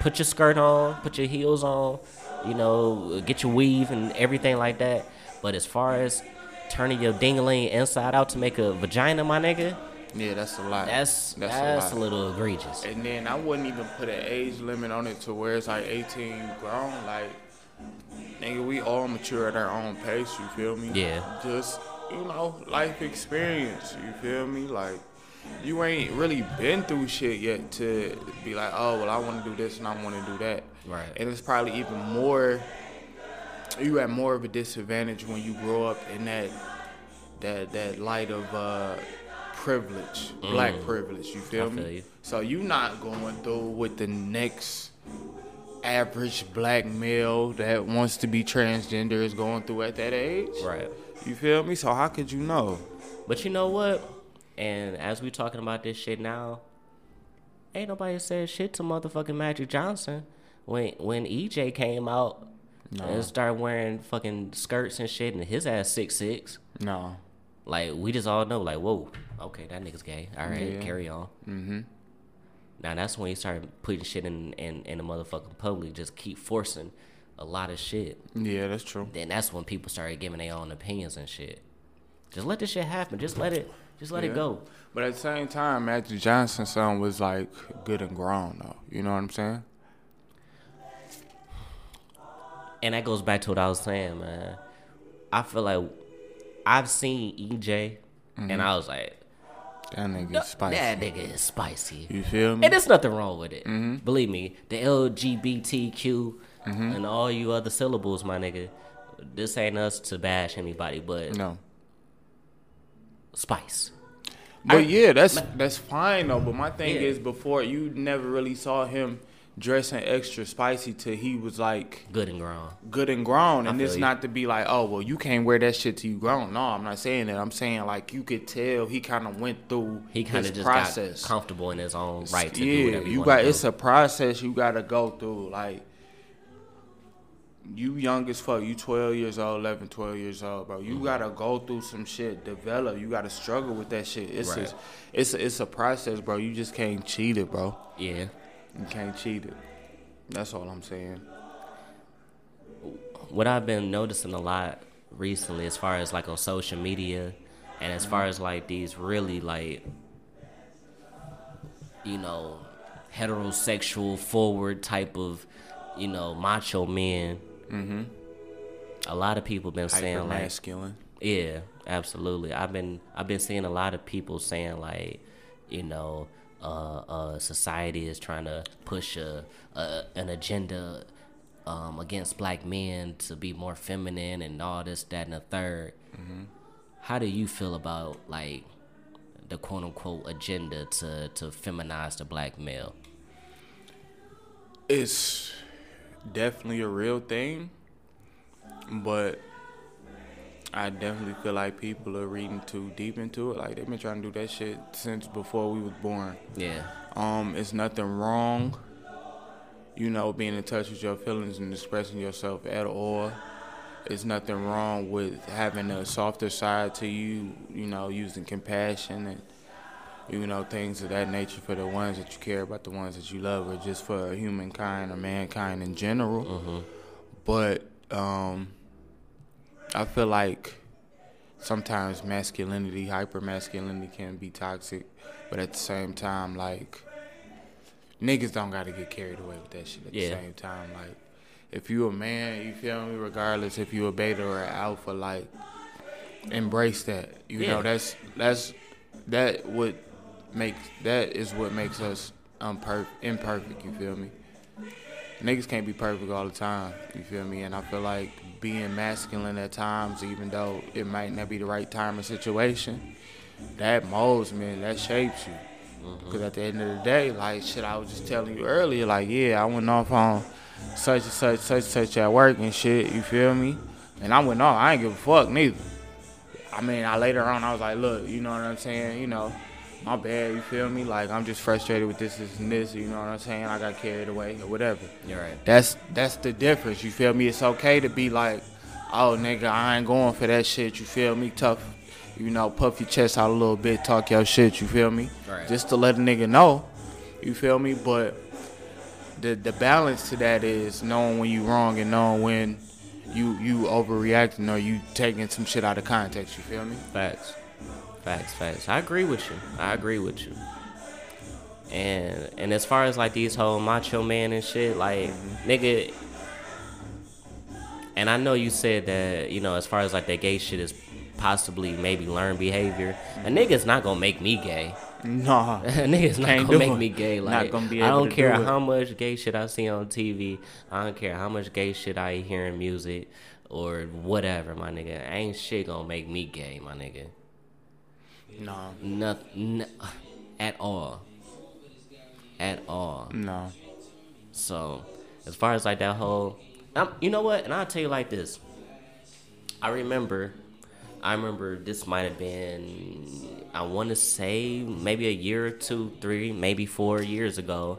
Put your skirt on, put your heels on, you know, get your weave and everything like that. But as far as turning your dingling inside out to make a vagina, my nigga, yeah, that's a lot. that's that's, that's, a a, little egregious. And then I wouldn't even put an age limit on it to where it's like 18 grown. Like, nigga, we all mature at our own pace. You feel me? Yeah. Just you know, life experience. You feel me? Like, you ain't really been through shit yet to be like, oh well, I want to do this and I want to do that. Right. And it's probably even more. You at more of a disadvantage when you grow up in that that that light of uh, privilege, black privilege. You feel Mm. I me? feel you. So you not going through with the next average black male that wants to be transgender is going through at that age. Right. You feel me? So how could you know? But you know what? And as we talking about this shit now, ain't nobody said shit to motherfucking Magic Johnson when when EJ came out and started wearing fucking skirts and shit, and his ass six six. No. Like we just all know, like whoa, okay, that nigga's gay. All right, Yeah. carry on. Mm-hmm. Now that's when you start putting shit in in in the motherfucking public, just keep forcing a lot of shit. Yeah, that's true. Then that's when people started giving their own opinions and shit. Just let this shit happen. Just let it. Just let Yeah. it go. But at the same time, Magic Johnson's son was like good and grown though. You know what I'm saying? And that goes back to what I was saying, man. I feel like I've seen EJ, and mm-hmm. I was like, That nigga is spicy. that nigga is spicy. You feel me? And there's nothing wrong with it. Mm-hmm. Believe me, the LGBTQ mm-hmm. and all you other syllables, my nigga. This ain't us to bash anybody, but No. spice. But yeah, that's that's fine though. But my thing Yeah. is, before you never really saw him dressing extra spicy till he was like Good and grown. good and grown. And it's you. not to be like, oh well, you can't wear that shit till you grown. No, I'm not saying that. I'm saying like you could tell he kind of went through He kind of just process. got comfortable in his own right to yeah, do whatever he you got it's a process you got to go through. Like you young as fuck, you 12 years old, 11, 12 years old, bro. Mm-hmm. You got to go through some shit, develop. You got to struggle with that shit. It's Right. a, it's a, it's a process, bro. You just can't cheat it, bro. yeah. You can't cheat it. That's all I'm saying. what I've been noticing a lot recently, as far as like on social media, and as far as like these really like, you know, heterosexual forward type of, you know, macho men. Mm-hmm. A lot of people been saying like, masculine. yeah, absolutely. I've been I've been seeing a lot of people saying like, you know, uh, uh, society is trying to push a, a an agenda um, against black men to be more feminine and all this, that, and the 3rd How do you feel about like the quote unquote agenda to to feminize the black male? It's definitely a real thing, but I definitely feel like people are reading too deep into it. Like they've been trying to do that shit since before we was born. Yeah, Um, it's nothing wrong, you know, being in touch with your feelings and expressing yourself at all. It's nothing wrong with having a softer side to you, you know, using compassion and you know things of that nature for the ones that you care about, the ones that you love, or just for humankind or mankind in general. But um, I feel like sometimes masculinity, hyper masculinity, can be toxic, but at the same time, like niggas don't gotta get carried away with that shit. At Yeah. the same time, like if you a man, you feel me. Regardless if you a beta or an alpha, like embrace that. You Yeah. know that's that's that would make that is what makes us unper- imperfect. You feel me? niggas can't be perfect all the time. You feel me? And I feel like being masculine at times, even though it might not be the right time or situation, that molds me. That shapes you. Mm-hmm. Because at the end of the day, like shit, I was just telling you earlier, like yeah, I went off on such and such, such and such at work and shit. You feel me? And I went off. I ain't give a fuck neither. I mean, I later on I was like, look, you know what I'm saying? You know, my bad. You feel me? Like I'm just frustrated with this, this, and this. You know what I'm saying? I got carried away or whatever. You're right. That's that's the difference. You feel me? It's okay to be like, oh nigga, I ain't going for that shit. You feel me? Tough. You know, puff your chest out a little bit, talk your shit. You feel me? Right. Just to let a nigga know. You feel me? But the the balance to that is knowing when you wrong and knowing when you you overreacting or you taking some shit out of context. You feel me? Facts. Facts, facts. I agree with you. I agree with you. And and as far as like these whole macho man and shit, like nigga and I know you said that, you know, as far as like that gay shit is possibly maybe learned behavior. A nigga's not gonna make me gay. Nah. a nigga's not gonna make it. me gay. Like I don't care do how much gay shit I see on TV. I don't care how much gay shit I hear in music or whatever, my nigga. Ain't shit gonna make me gay, my nigga. Nah. Nothing at all. At all. No. So, as far as like that whole, um, you know what? And I'll tell you like this. I remember, I remember this might have been, I want to say maybe a year or two, three, maybe four years ago.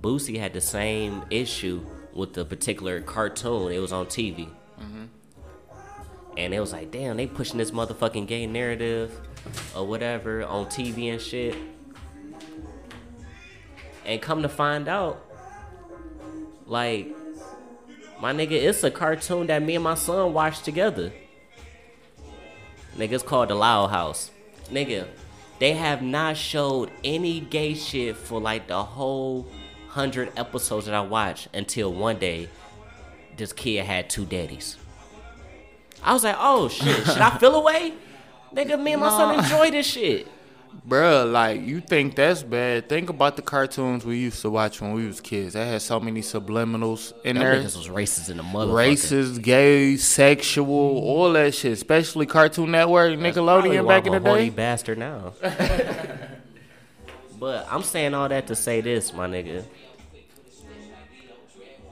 Boosie had the same issue with the particular cartoon. It was on TV. And it was like, damn, they pushing this motherfucking gay narrative or whatever on TV and shit. And come to find out, like, my nigga, it's a cartoon that me and my son watched together. Nigga, it's called The Loud House. Nigga, they have not showed any gay shit for like the whole hundred episodes that I watched until one day this kid had two daddies. I was like, oh shit, should I feel away? Nigga, me and my son enjoy this shit. Bruh, like you think that's bad. Think about the cartoons we used to watch when we was kids. That had so many subliminals in Them there. niggas was racist in the motherfucker. Racist, gay, sexual, all that shit. Especially Cartoon Network, Probably Nickelodeon back in the a horny day. bastard now. but I'm saying all that to say this, my nigga.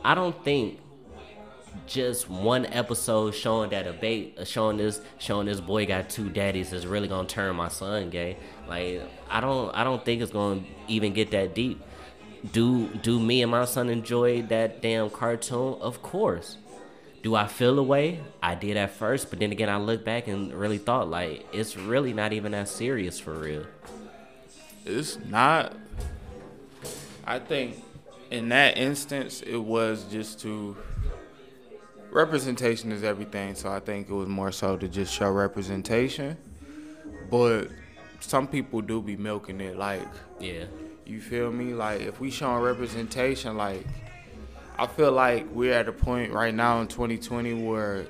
I don't think just one episode showing that a bait, uh, showing this, showing this boy got two daddies is really gonna turn my son gay. Like I don't, I don't think it's gonna even get that deep. Do do me and my son enjoy that damn cartoon? Of course. Do I feel a way? I did at first, but then again, I look back and really thought like it's really not even that serious for real. It's not. I think in that instance, it was just to. Representation is everything, so I think it was more so to just show representation. But some people do be milking it, like Yeah, you feel me? Like if we showing representation, like I feel like we're at a point right now in 2020 where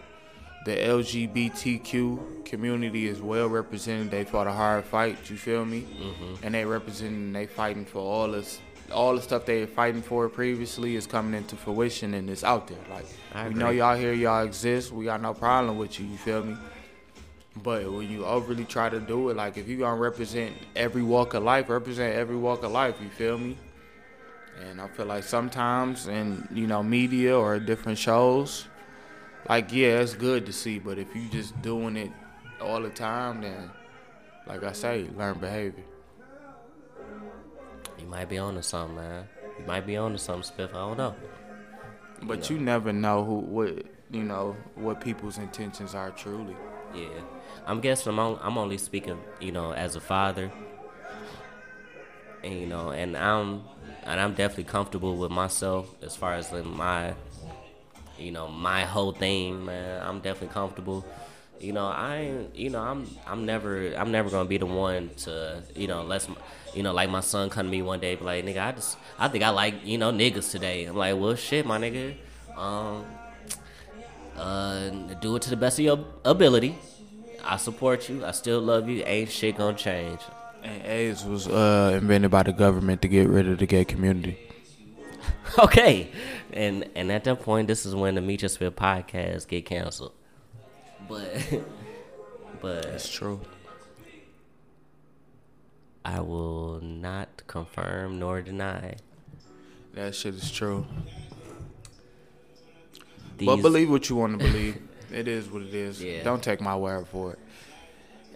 the LGBTQ community is well represented. They fought a hard fight. You feel me? Mm-hmm. And they representing. They fighting for all this. All the stuff they were fighting for previously is coming into fruition and it's out there. Like I we know y'all here, y'all exist. We got no problem with you. You feel me? But when you overly try to do it, like if you gonna represent every walk of life, represent every walk of life. You feel me? And I feel like sometimes in you know media or different shows, like yeah, it's good to see. But if you just doing it all the time, then like I say, learn behavior. You might be on to something, man. You might be on to something, Spiff. I don't know. But you never know who what you know what people's intentions are truly. Yeah, I'm guessing I'm, on, I'm only speaking, you know, as a father, and you know, and I'm and I'm definitely comfortable with myself as far as like my, you know, my whole thing, man. I'm definitely comfortable. You know, I you know I'm I'm never, I'm never gonna be the one to, you know, let's, you know, like my son come to me one day, be like, nigga, I just, I think I like, you know, niggas today. I'm like, well, shit, my nigga, um, uh, do it to the best of your ability. I support you. I still love you. Ain't shit gonna change. And AIDS was uh, invented by the government to get rid of the gay community. okay, and and at that point, this is when the Meet Your Spit podcast get canceled. But but It's true. I will not confirm nor deny. That shit is true. These, But believe what you want to believe. it is what it is. Yeah. Don't take my word for it.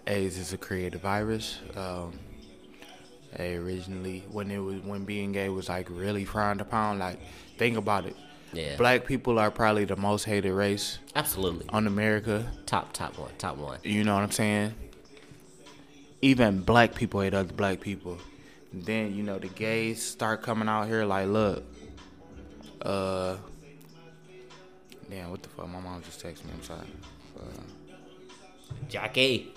AIDS is a creative virus. Um, originally, when it was when being gay was like really frowned upon, like think about it. Yeah. Black people are probably the most hated race Absolutely. on America. Top top one. Top one. You know what I'm saying? Even black people hate other black people. Then you know the gays start coming out here like, look, uh, damn, what the fuck? My mom just texted me. I'm sorry. Uh, Jackie.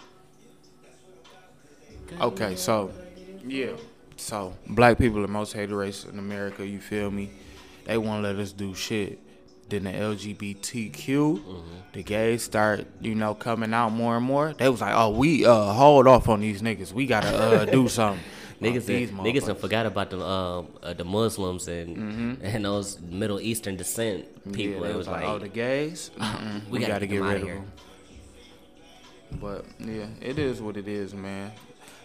okay, so yeah, so black people are the most hated race in America. You feel me? They won't let us do shit. Then the LGBTQ, the gays start, you know, coming out more and more. They was like, oh, we uh hold off on these niggas. We gotta uh do something. Niggas, done, niggas motherfuckers. forgot about the uh, uh, the Muslims and and those Middle Eastern descent people. Yeah, it was like, oh, the gays. Mm-mm, we gotta get rid of them." But yeah, it is what it is, man.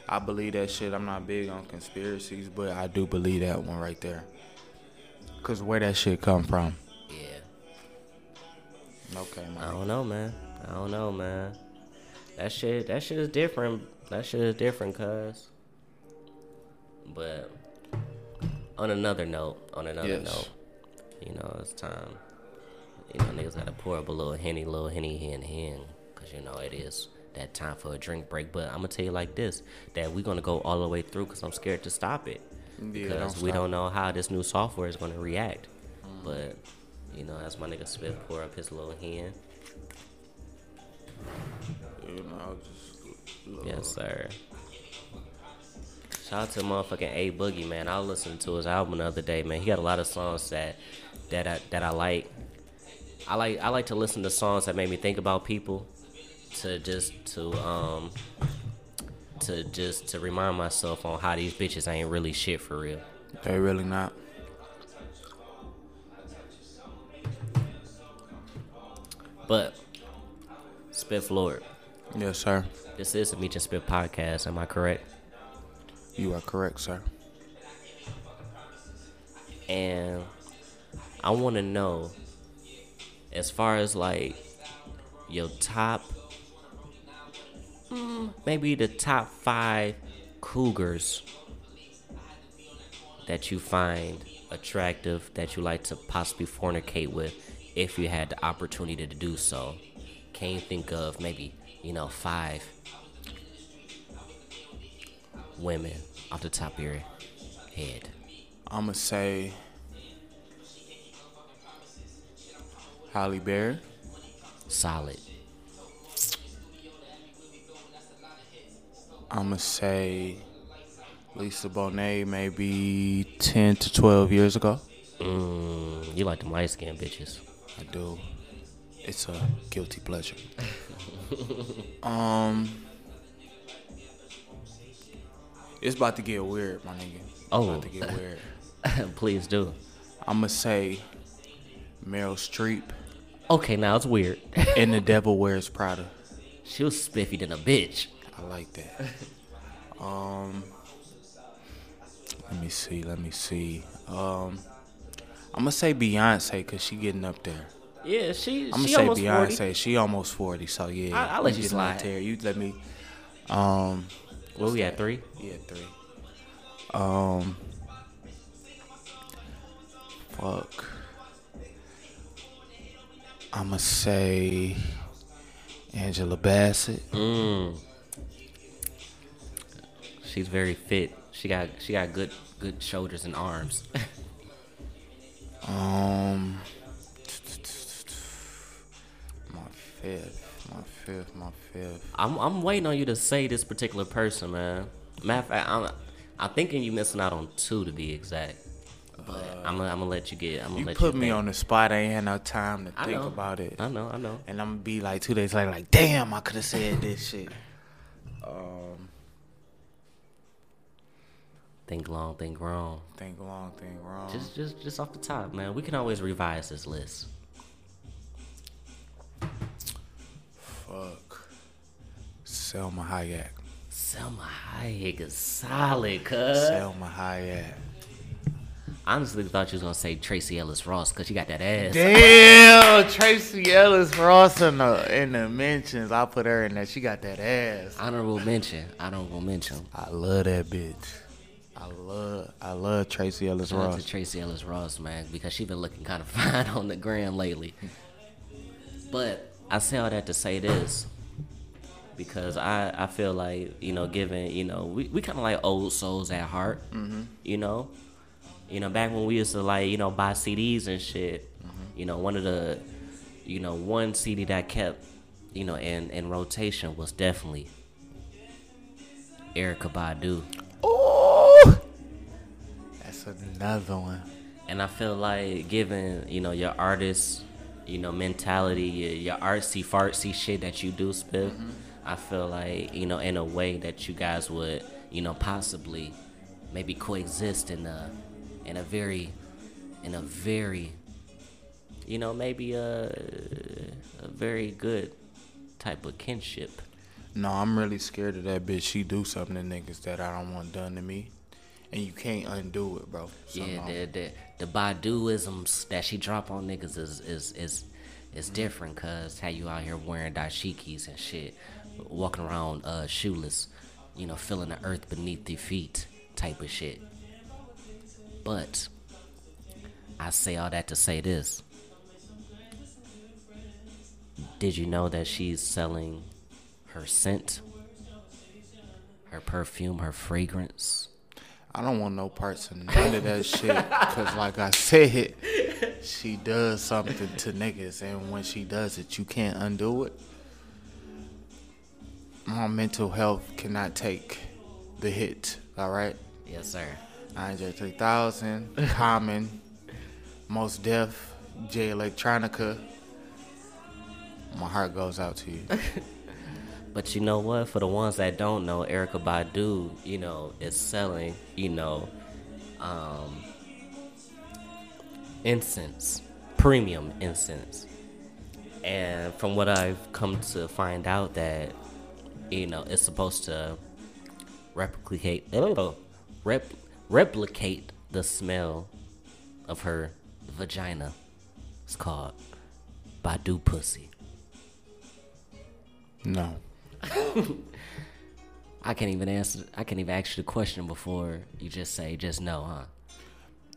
I believe that shit. I'm not big on conspiracies, but I do believe that one right there. Cause where that shit come from? yeah. Okay, Man. I don't know, man. I don't know, man. That shit, that shit is different. That shit is different, cuz. But on another note, on another Yes. note, you know, it's time. You know, niggas gotta pour up a little henny, little henny, hen, hen, cause you know it is that time for a drink break. But I'm gonna tell you like this: that we're gonna go all the way through, cause I'm scared to stop it. Yeah, because don't we don't know how this new software is gonna react. But you know, as my nigga Spiff pour up his little hand. You know, just Yes, sir. Shout out to motherfucking A Boogie, man. I was listening to his album the other day, man. He got a lot of songs that that I, that I like. I like I like to listen to songs that make me think about people, to just to um to just to remind myself on how these bitches ain't really shit for real. They really not. But Spiff Lord, Yes, sir. this is a Meech and Spiff podcast. Am I correct? You are correct, sir. and I want to know as far as like your top maybe the top 5 cougars that you find attractive that you like to possibly fornicate with if you had the opportunity to do so. Can you think of maybe you know 5 women off the top of your head. I'ma say Halle Berry. solid I'ma say Lisa Bonet maybe 10 to 12 years ago. Mm, you like them light skinned bitches. I do. It's a guilty pleasure. um, it's about to get weird, my nigga. It's Oh. about to get weird. Please do. I'ma say Meryl Streep Okay, now it's weird. and The Devil Wears Prada. she was spiffy than a bitch. I like that. Um, let me see. Let me see. Um, I'm gonna say Beyonce because she getting up there. Yeah, she. I'm gonna she say almost Beyonce. 40. She almost 40. So yeah, I- I'll let you slide. There. You let me. Um, Where we at three? yeah, three. Um, fuck. I'm gonna say Angela Bassett. Mm. She's very fit. She got she got good good shoulders and arms. Um, my fifth, my fifth, my fifth. I'm I'm waiting on you to say this particular person, man. Matter of fact, I'm I'm thinking you missing out on two to be exact. But I'm gonna I'm gonna let you get. I'm gonna You let put you me think. on the spot. I ain't had no time to I think know. about it, I know, I know. and I'm gonna be like two days later, like, damn, I could have said this shit. Um, Think long, think wrong. Think long, think wrong. Just, just, just off the top, man. We can always revise this list. Fuck. Salma Hayek. Salma Hayek is solid, cuz. Salma Hayek. Honestly, thought you was gonna say Tracee Ellis Ross because she got that ass. Damn, Tracee Ellis Ross in the in the mentions. I put her in there. She got that ass. Honorable mention. Honorable mention. I love that bitch. I love I love Tracee Ellis Shout out Ross. to Tracee Ellis Ross, man, because she been looking kind of fine on the gram lately. But I say all that to say this, because I, I feel like you know, given you know, we, we kind of like old souls at heart, Mm-hmm. you know, you know, back when we used to like you know buy CDs and shit, Mm-hmm. you know, one of the, you know, one CD that kept, you know, in in rotation was definitely Erykah Badu. That's another one. And I feel like given, you know, your artist, you know, mentality, your, your artsy fartsy shit that you do, Spiff, mm-hmm. I feel like, you know, in a way that you guys would, you know, possibly maybe coexist in a in a very in a very you know, maybe a a very good type of kinship. No, I'm really scared of that bitch. She do something to niggas that I don't want done to me, and you can't undo it, bro. Yeah, the the the Baduisms that she drop on niggas is is is is different, cause how you out here wearing dashikis and shit, walking around uh shoeless, you know, feeling the earth beneath your feet, type of shit. But I say all that to say this. Did you know that she's selling her scent, her perfume, her fragrance? I don't want no parts of none of that shit. Cause like I said, she does something to niggas, and when she does it, you can't undo it. My mental health cannot take the hit. All right, Yes, sir. Andre 3000, Common, Mos Def, Jay Electronica. My heart goes out to you. But you know what? For the ones that don't know, Erykah Badu, you know, is selling, you know, um, incense, premium incense. And from what I've come to find out that, you know, it's supposed to replicate, rep, replicate the smell of her vagina. It's called Badu pussy. No. I can't even answer. I can't even ask you the question before you just say just no, huh?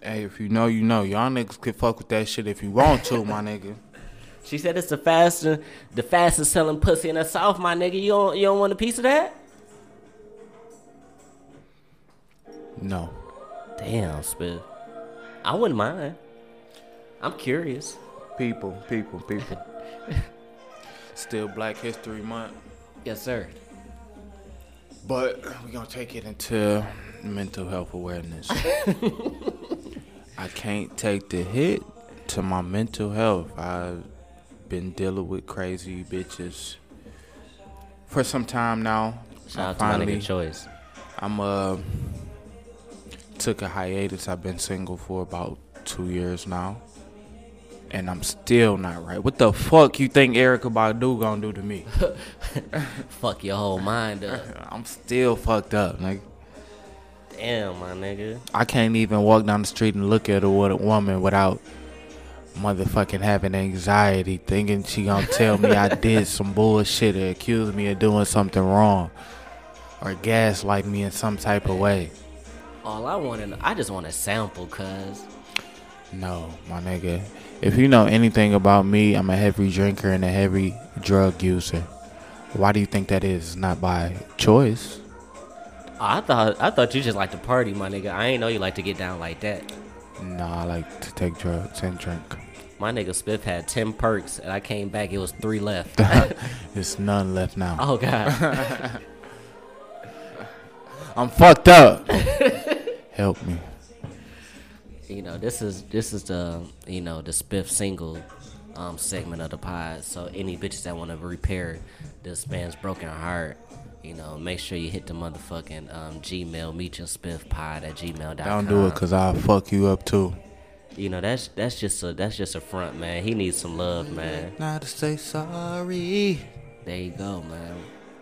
Hey, if you know, you know. Y'all niggas can fuck with that shit if you want to, my nigga. She said it's the fastest, the fastest selling pussy in the south, my nigga. You don't, you don't want a piece of that? No. Damn, Spiff. I wouldn't mind. I'm curious. People, people, people. Still Black History Month. Yes, sir. But we're gonna take it into mental health awareness. I can't take the hit to my mental health. I've been dealing with crazy bitches for some time now. Shout I out to my nigga Choice. I'm uh took a hiatus. I've been single for about two years now. And I'm still not right. What the fuck you think Erykah Badu gonna do to me? Fuck your whole mind up. I'm still fucked up, nigga. Damn, my nigga. I can't even walk down the street and look at a woman without motherfucking having anxiety, thinking she gonna tell me I did some bullshit or accuse me of doing something wrong or gaslight me in some type of way. All I want to, I just want to sample, cuz. No, my nigga. If you know anything about me, I'm a heavy drinker and a heavy drug user. Why do you think that is? It's not by choice. I thought, I thought you just like to party, my nigga. I ain't know you like to get down like that. Nah, I like to take drugs and drink. My nigga Spiff had 10 perks, and I came back, it was three left. There's none left now. oh, God. I'm fucked up. Help me. You know, this is this is the, you know, the Spiff single um, segment of the pod. So any bitches that want to repair this man's broken heart, you know, make sure you hit the motherfucking um, Gmail, meet your spiff pod at gmail.com. Don't do it, cause I'll fuck you up too. You know, that's that's just a that's just a front, man. He needs some love, man. Not to say sorry. There you go, man.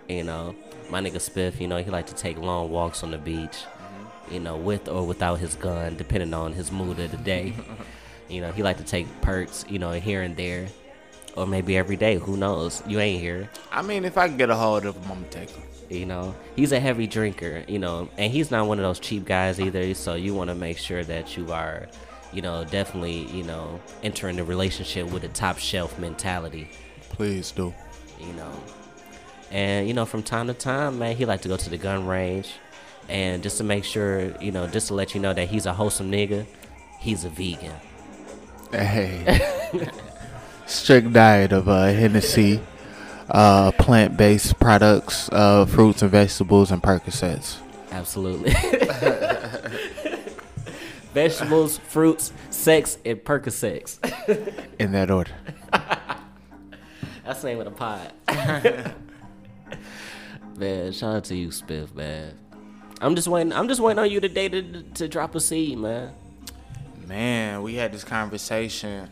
You know, my nigga Spiff, you know, he like to take long walks on the beach. You know, with or without his gun, depending on his mood of the day. you know, he like to take perks, you know, here and there. Or maybe every day, who knows? You ain't here. I mean, if I can get a hold of him, I'm gonna take him. You know, he's a heavy drinker, you know, and he's not one of those cheap guys either. So you want to make sure that you are, you know, definitely, you know, entering the relationship with a top shelf mentality. Please do. You know, and you know, from time to time, man, he like to go to the gun range, and just to make sure, you know, just to let you know that he's a wholesome nigga, he's a vegan. Hey. Strict diet of uh, Hennessy, uh, plant-based products, uh, fruits and vegetables, and Percocets. Absolutely. Vegetables, fruits, sex, and Percocets. In that order. That's the name of the pod. man, shout out to you, Spiff, man. I'm just waiting. I'm just waiting on you today to to drop a seed, man. Man, we had this conversation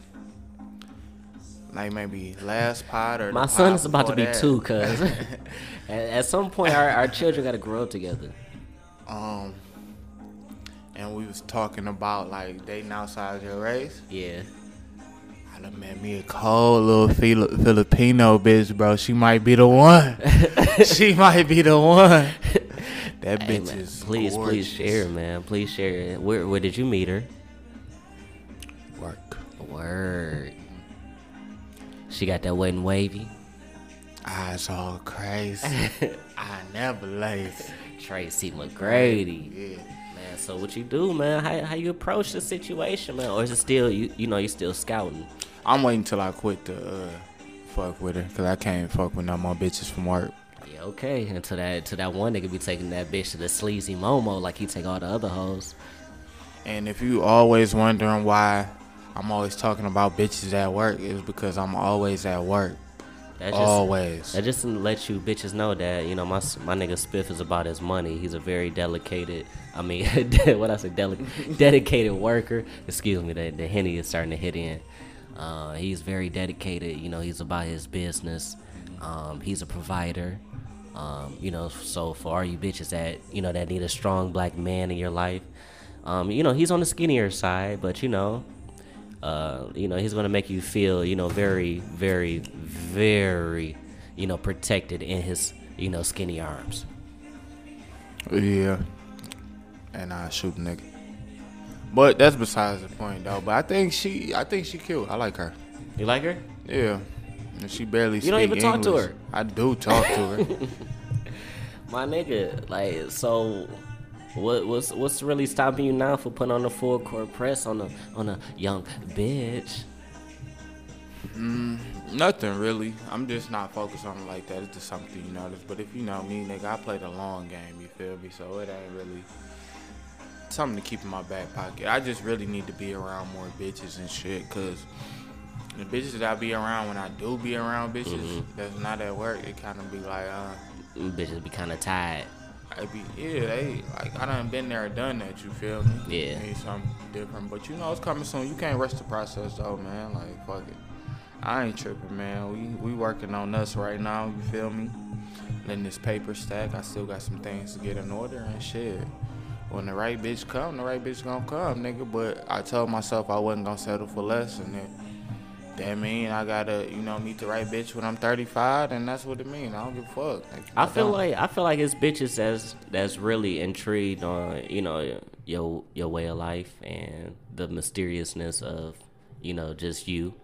like maybe last pod or My son is about to be that. two, cuz at, at some point our, our children got to grow up together. Um, and we was talking about like dating outside your race. Yeah. I done met me a cold little Fili- Filipino bitch, bro. She might be the one. she might be the one. That bitch is please, please share, man. Please share. Where where did you meet her? Work. Word. She got that wet and wavy. Eyes all crazy. I never lazy. Tracy McGrady. Yeah. Man, so what you do, man? How, how you approach the situation, man? Or is it still you? You know, you still scouting? I'm waiting till I quit to uh, fuck with her, cause I can't fuck with no more bitches from work. Okay. Until that, until that one nigga be taking that bitch to the sleazy momo like he take all the other hoes. And if you always wondering why I'm always talking about bitches at work, it's because I'm always at work. That just, Always. That just to let you bitches know that you know my my nigga Spiff is about his money. He's a very dedicated. I mean, what I say, deli- dedicated worker. Excuse me, the the henny is starting to hit in. Uh, he's very dedicated. You know, he's about his business. Um, he's a provider. Um, you know, so for all you bitches that you know that need a strong black man in your life, um, you know he's on the skinnier side, but you know uh, you know, he's gonna make you feel, you know, very, very, very, you know, protected in his, you know, skinny arms. Yeah. And I shoot nigga. But that's besides the point though. But I think she I think she cute. I like her. You like her? Yeah. And she barely You don't even talk to English. her. I do talk to her. My nigga, like, so, what, what's what's really stopping you now for putting on the full court press on a on a young bitch? Mm, nothing really. I'm just not focused on it like that. It's just something you notice. But if you know me, nigga, I play the long game. You feel me? So it ain't really something to keep in my back pocket. I just really need to be around more bitches and shit. Cause the bitches that I be around when I do be around bitches Mm-hmm. that's not at work, it kind of be like, uh, Bitches be kind of tired. I be yeah, they like I done been there, done that. You feel me? Yeah. Need something different, but you know it's coming soon. You can't rush the process though, man. Like fuck it. I ain't tripping, man. We we working on us right now. You feel me? Letting this paper stack. I still got some things to get in order and shit. When the right bitch come, the right bitch gonna come, nigga. But I told myself I wasn't gonna settle for less, and then that mean I gotta, you know, meet the right bitch when I'm 35, and that's what it mean. I don't give a fuck. Like, I feel don't. like I feel like it's bitches that's that's really intrigued on you know your your way of life and the mysteriousness of you know just you,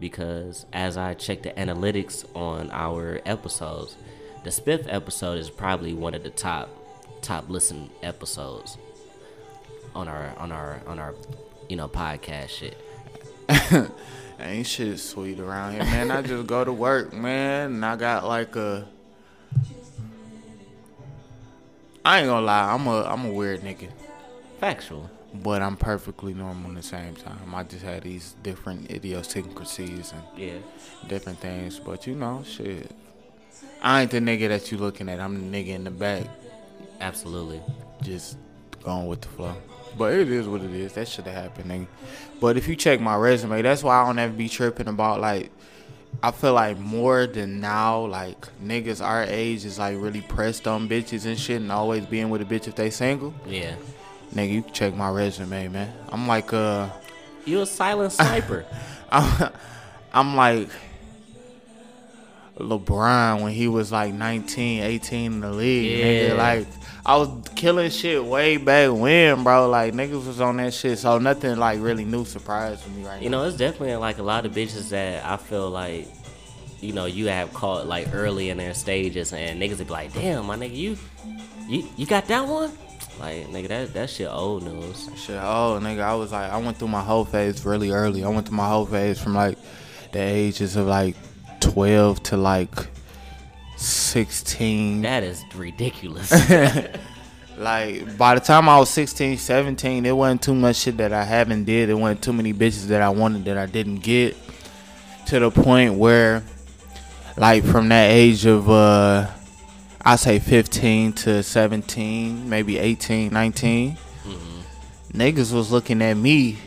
because as I check the analytics on our episodes, the Spiff episode is probably one of the top top listen episodes on our on our on our you know podcast shit. Ain't shit sweet around here, man. I just go to work, man, and I got like a. I ain't gonna lie, I'm a I'm a weird nigga, Factual. but I'm perfectly normal at the same time. I just had these different idiosyncrasies and Yeah. different things, but you know, shit. I ain't the nigga that you looking at. I'm the nigga in the back, Absolutely. just going with the flow. But it is what it is. That should have happened, nigga. But if you check my resume, that's why I don't ever be tripping about like. I feel like more than now, like niggas our age is like really pressed on bitches and shit, and always being with a bitch if they single. Yeah. Nigga, you can check my resume, man. I'm like uh. You a silent sniper. I'm, I'm like LeBron when he was like 19, 18 in the league. Yeah. Nigga, like I was killing shit way back when, bro. Like niggas was on that shit, so nothing like really new surprised for me right now. you know, it's definitely like a lot of bitches that I feel like, you know, you have caught like early in their stages, and niggas would be like, "Damn, my nigga, you, you, you got that one?" Like, nigga, that that shit old news. Shit, oh nigga, I was like, I went through my whole phase really early. I went through my whole phase from like the ages of like 12 to like 16. That is ridiculous. Like by the time I was 16, 17, it wasn't too much shit that I haven't did. It wasn't too many bitches that I wanted that I didn't get. To the point where, like from that age of uh, I say 15 to 17, maybe 18, 19, niggas was looking at me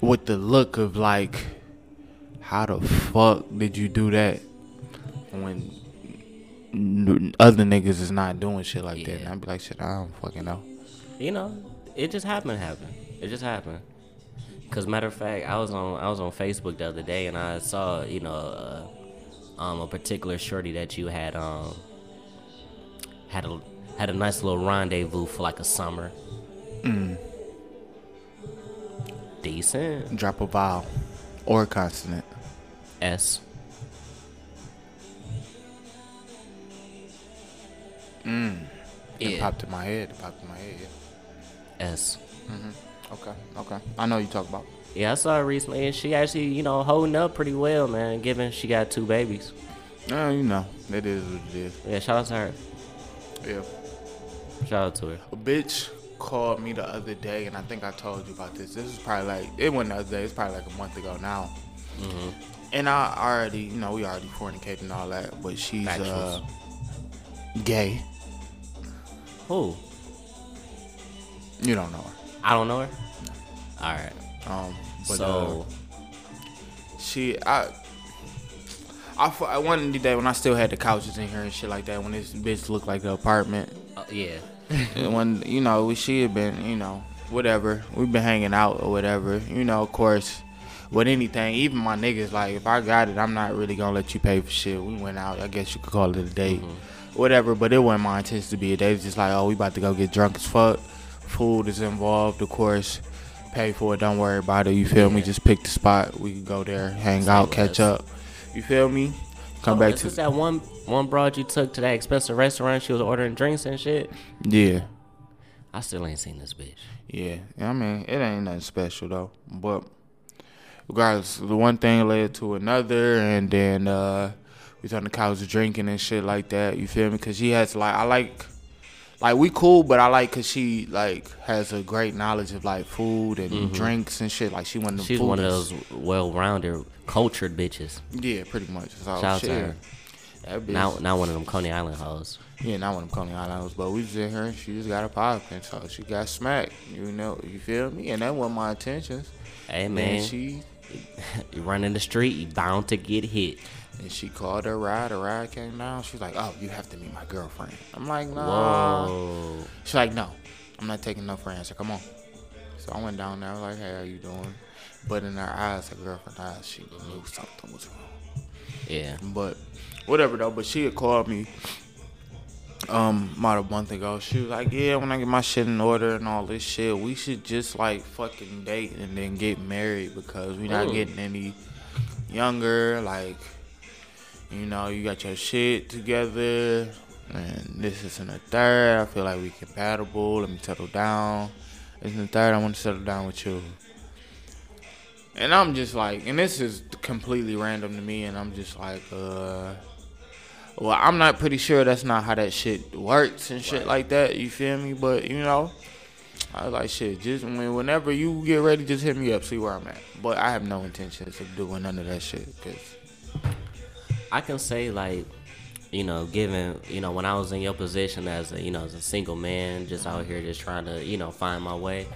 with the look of like, how the fuck did you do that when other niggas is not doing shit like that. And I'd be like, shit, I don't fucking know. you know, it just happened. Happened. It just happened. Cause matter of fact, I was on I was on Facebook the other day and I saw you know uh, um, a particular shorty that you had um had a had a nice little rendezvous for like a summer. Mm. Decent. Drop a vowel or a consonant. S. It Yeah. popped in my head. It popped in my head. yeah. S. Okay, okay. I know you talk about. Yeah, I saw her recently, and she actually, you know, holding up pretty well, man. Given she got two babies. Uh, you know, it is what it is. Yeah, shout out to her. Yeah. Shout out to her. A bitch called me the other day, and I think I told you about this. This is probably like it wasn't the other day. It's probably like a month ago now. And I already, you know, we already fornicated and all that, but she's uh, gay. Who? You don't know her. I don't know her. All right. Um, but so uh, she, I, I, I one day when I still had the couches in here and shit like that, when this bitch looked like the apartment, uh, yeah, when you know we she had been, you know, whatever, we've been hanging out or whatever, you know, of course. With anything, even my niggas, like if I got it, I'm not really gonna let you pay for shit. We went out, I guess you could call it a date, whatever. But it wasn't my intention to be a. It's just like, oh, we about to go get drunk as fuck. Food is involved, of course. Pay for it. Don't worry about it. You feel me? Just pick the spot. We can go there, hang out, catch up. You feel me? Come Oh, back to that one one broad you took to that expensive restaurant. She was ordering drinks and shit. yeah. I still ain't seen this bitch. Yeah, I mean, it ain't nothing special though. But regardless, the one thing led to another, and then uh we was on the couch drinking and shit like that. You feel me? Cause she has like I like, like we cool, but I like cause she like has a great knowledge of like food and mm-hmm. drinks and shit. Like she one of them She's one of those well-rounded, cultured bitches. Yeah, pretty much. So Shout out to her. That bitch. Not not one of them Coney Island hoes. Yeah, not one of them Coney Island hoes. but we was in here and she just got a pop and so she got smacked. You know, you feel me? And that wasn't my intentions. Hey And she you run in the street, you bound to get hit. And she called her ride. The ride came down. She's like, "Oh, you have to meet my girlfriend." I'm like, "Nah." Whoa. She's like, "No, I'm not taking no friends. So come on." So I went down there. I was like, "Hey, how you doing?" But in her eyes, her girlfriend eyes, she knew something was wrong. Yeah. But whatever though. But she had called me um about a month ago. She was like, Yeah, when I get my shit in order and all this shit, we should just like fucking date and then get married because we're not Ooh. getting any younger. Like, you know, you got your shit together and this is in the third. I feel like we compatible. Let me settle down. This is in the third, I want to settle down with you. And I'm just like, and this is completely random to me, and I'm just like, uh, well, I'm not pretty sure that's not how that shit works and shit like that. You feel me? But you know, I was like, shit, just when, whenever you get ready, just hit me up, see where I'm at. But I have no intentions of doing none of that shit, cause I can say like, you know, given you know when I was in your position as a you know as a single man, just out here just trying to you know find my way.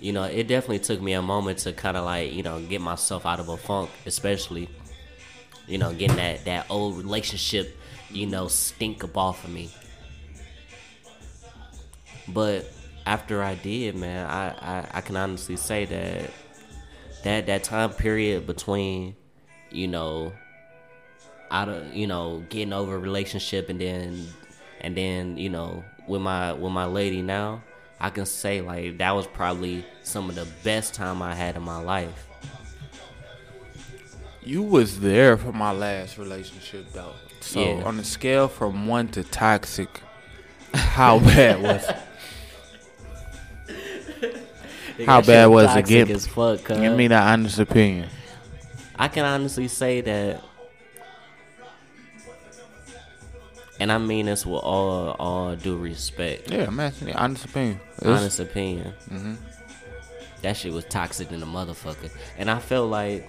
You know, it definitely took me a moment to kind of like you know get myself out of a funk, especially you know getting that that old relationship you know stink up off of me. But after I did, man, I, I, I can honestly say that that that time period between, you know, out of you know getting over a relationship and then and then you know with my with my lady now, I can say like that was probably some of the best time I had in my life. You was there for my last relationship though. So Yeah. on a scale from one to toxic, how bad was it? How bad was it? Give- as fuck. Give me the honest opinion. I can honestly say that, and I mean this with all all due respect, Yeah, man. the Honest opinion. Honest opinion. Mm-hmm. That shit was toxic than a motherfucker, and I felt like,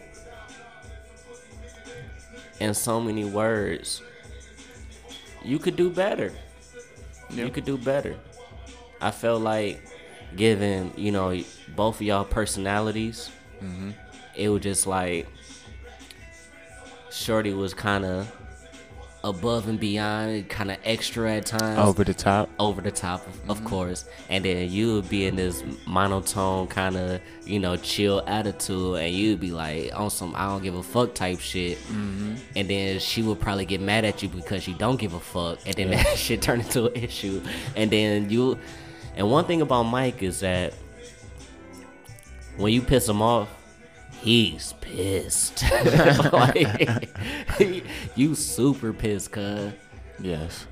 in so many words, you could do better. Yeah. You could do better. I felt like, given you know both of y'all personalities, Mm-hmm. it was just like Shorty was kind of above and beyond, kind of extra at times, Over the top. over the top, of, of course. And then you would be in this monotone kind of, you know, chill attitude, and you'd be like on some I don't give a fuck type shit. Mm-hmm. And then she would probably get mad at you because you don't give a fuck, and then that shit turn into an issue. And then you, and one thing about Mike is that when you piss him off. He's pissed. like, you super pissed, cuz. Yes.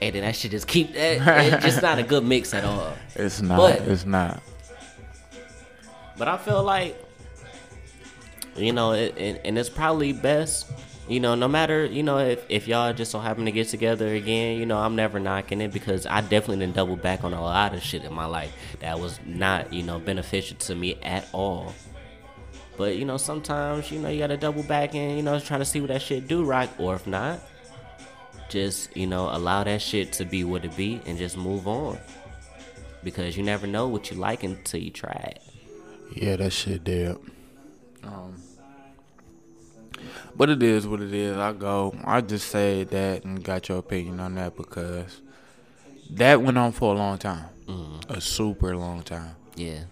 And then that shit just keep that. Eh, eh, it's just not a good mix at all. It's not. But- it's not. But I feel like, you know, it, it, and it's probably best, you know, no matter, you know, if, if y'all just so happen to get together again, you know, I'm never knocking it because I definitely didn't double back on a lot of shit in my life that was not, you know, beneficial to me at all. But, you know, sometimes, you know, you gotta double back and, you know, try to see what that shit do right. Or if not, just, you know, allow that shit to be what it be and just move on. Because you never know what you like until you try it. Yeah, that shit dead. Um, but it is what it is. I go. I just said that and got your opinion on that because that went on for a long time, a super long time. Yeah.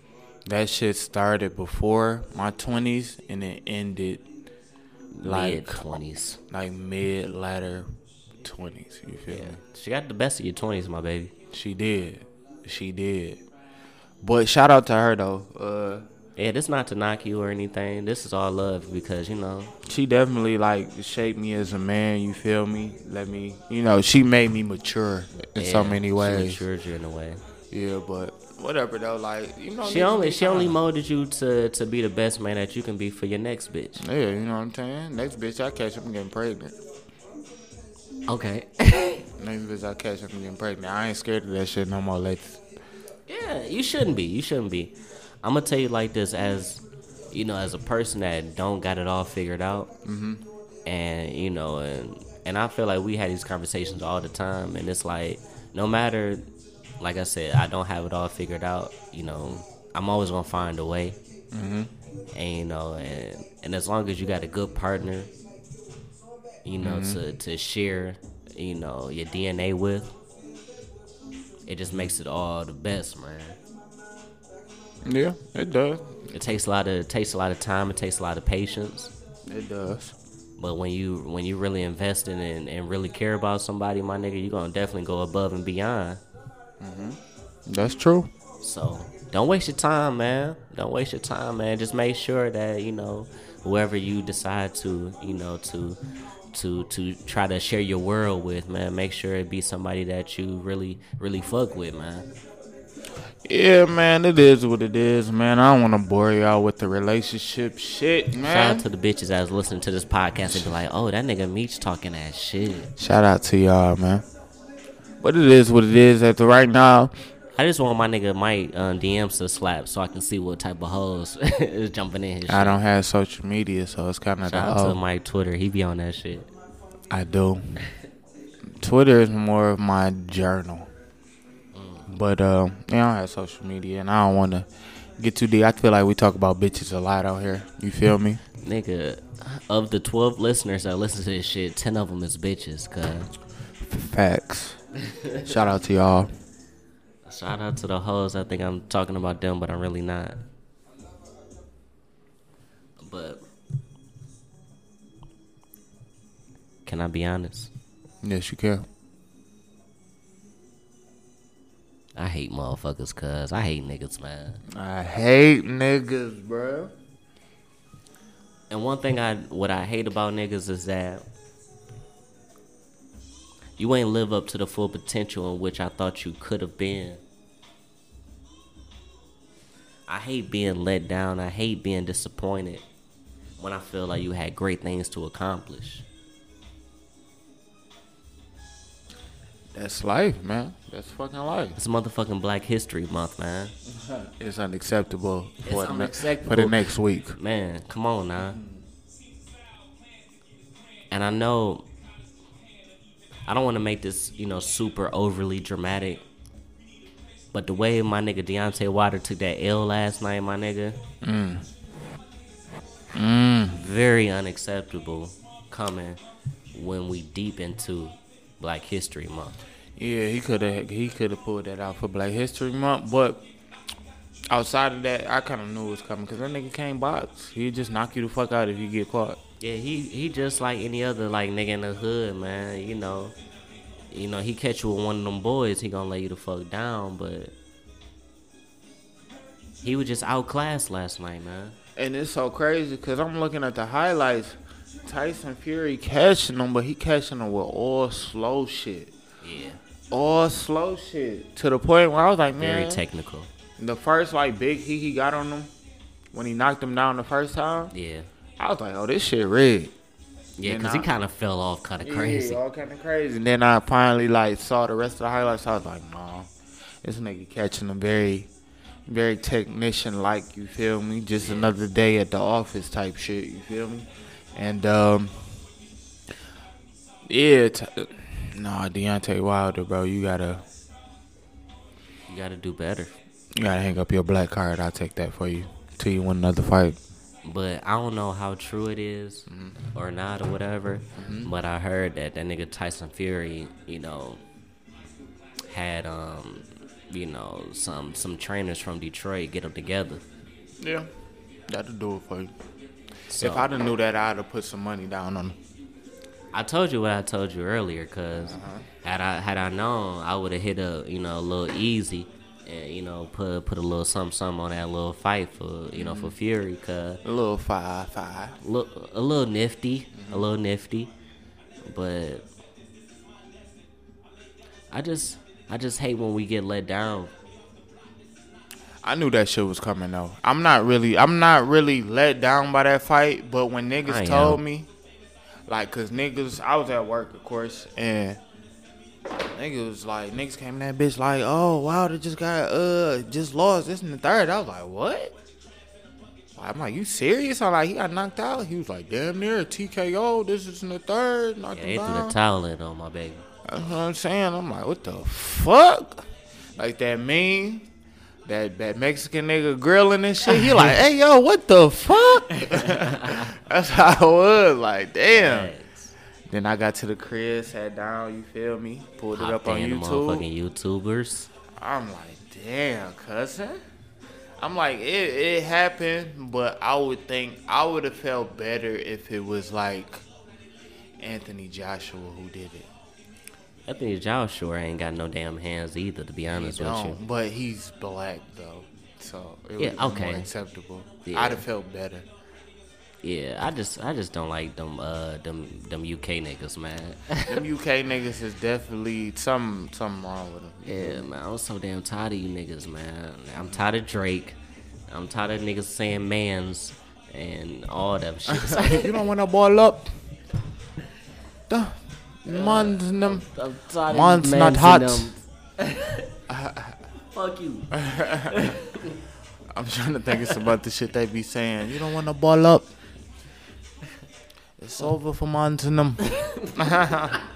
That shit started before my twenties and it ended like Mid twenties. like mid latter twenties. You feel Yeah. me? She got the best of your twenties, my baby. She did. She did. But shout out to her though. Uh, Yeah, this not to knock you or anything. This is all love because you know. she definitely like shaped me as a man. You feel me? Let me, you know, she made me mature in so yeah, many She ways. matured you in a way. Yeah, but whatever though. Like you know, She only she only molded you to to be the best man that you can be for your next bitch. Yeah, you know what I'm saying. Next bitch I catch up and getting pregnant. Okay. Next bitch I catch up and getting pregnant. I ain't scared of that shit no more. Like, yeah, you shouldn't be. You shouldn't be. I'm gonna tell you like this as you know, as a person that don't got it all figured out, mm-hmm. and you know, and and I feel like we had these conversations all the time, and it's like no matter, like I said, I don't have it all figured out. You know, I'm always gonna find a way, mm-hmm. and you know, and and as long as you got a good partner, you know, to to share, you know, your DNA with, it just makes it all the best, man. yeah, it does. It takes a lot of it takes a lot of time. It takes a lot of patience. It does. But when you when you really invest in and, and really care about somebody, my nigga, you're gonna definitely go above and beyond. Mm-hmm. That's true. So don't waste your time, man. Don't waste your time, man. Just make sure that you know whoever you decide to, you know, to to to try to share your world with, man. Make sure it be somebody that you really really fuck with, man. Yeah, man, it is what it is, man. I don't want to bore y'all with the relationship shit, man. Shout out to the bitches that was listening to this podcast and be like, oh, that nigga Meech talking that shit. Shout out to y'all, man. But it is what it is. At the right now, I just want my nigga Mike uh, DMs to slap so I can see what type of hoes is jumping in his shit. I shit. don't have social media, so it's kind of the Shout out to oh, Mike Twitter. He be on that shit. I do. Twitter is more of my journal, but uh, yeah, I don't have social media, and I don't want to get too deep. I feel like we talk about bitches a lot out here. You feel me? Nigga, of the 12 listeners that listen to this shit, 10 of them is bitches, cuz. Facts. Shout out to y'all. Shout out to the hoes. I think I'm talking about them, but I'm really not. But can I be honest? Yes, you can. I hate motherfuckers, cuz. I hate niggas, man. I hate niggas, bro. And one thing I what I hate about niggas is that you ain't live up to the full potential in which I thought you could have been. I hate being let down. I hate being disappointed when I feel like you had great things to accomplish. That's life, man. That's fucking life. It's motherfucking Black History Month, man. It's unacceptable It's for, ne- unacceptable. for the next week. Man, come on now. And I know I don't want to make this, you know, super overly dramatic. But the way my nigga Deontay Wilder took that L last night, my nigga, mm. Mm. Mm. very unacceptable coming when we deep into Black History Month. Yeah, he could have he could have pulled that out for Black History Month, but outside of that, I kind of knew it was coming because that nigga can't box. He'd just knock you the fuck out if you get caught. Yeah, he he just like any other like nigga in the hood, man. You know, you know he catch you with one of them boys, he gonna lay you the fuck down. But he was just outclassed last night, man. And it's so crazy because I'm looking at the highlights. Tyson Fury catching him, but he catching him with all slow shit. Yeah, All slow shit. To the point where I was like, man, very technical. the first like big hit he got on him when he knocked him down the first time, Yeah, I was like, oh, this shit rigged. yeah, Yeah, because he kind of fell off kind of crazy. Yeah, all kind of crazy. And then I finally like saw the rest of the highlights. I was like, nah, this nigga catching a very, very technician like. You feel me? Just another day at the office type shit. You feel me? And um, yeah, t- nah, Deontay Wilder, bro, you gotta, You gotta do better. you gotta hang up your black card. I'll take that for you till you win another fight. But I don't know how true it is mm-hmm. or not or whatever. Mm-hmm. But I heard that that nigga Tyson Fury, you know, had um, you know, some some trainers from Detroit get them together. Yeah, that'll do it for you. So if I'd have knew that, I'd have put some money down on him. I told you what I told you earlier, because uh-huh. had I had I known, I would have hit a you know a little easy, and you know put put a little something something on that little fight for you know for mm-hmm. Fury, cause A little five, five. look a little nifty, a little mm-hmm. nifty, but I just I just hate when we get let down. I knew that shit was coming though. I'm not really, I'm not really let down by that fight. But when niggas told me, like, cause niggas, I was at work, of course, and niggas was like, niggas came in that bitch like, oh wow, they just got, uh, just lost this and the third. I was like, what? I'm like, you serious? I'm like, he got knocked out. He was like, damn near TKO. This is in the third. Knocked Yeah, they threw the towel in on my baby. That's what I'm saying. I'm like, what the fuck? Like that meme, that that Mexican nigga grilling and shit. He like, hey yo, what the fuck? That's how it was. Like, damn. Then I got to the crib, sat down. You feel me? Pulled it up Hopped on YouTube. motherfucking YouTubers. I'm like, damn, cousin. I'm like, it, it happened, but I would think I would have felt better if it was like Anthony Joshua who did it. I think Joshua ain't got no damn hands either, to be honest with you. but he's black though, so it Yeah, be okay. more acceptable. Yeah. I'd have felt better. Yeah, I just I just don't like them uh them them UK niggas, man. Them UK niggas is definitely some something wrong with them. yeah, man, I'm so damn tired of you niggas, man. I'm tired of Drake. I'm tired of niggas saying mans and all that shit. you don't want to ball up. The man's them. I'm tired Man's you not hot. them. Fuck you. I'm trying to think it's about the shit they be saying. You don't want to ball up. It's over for Montanum.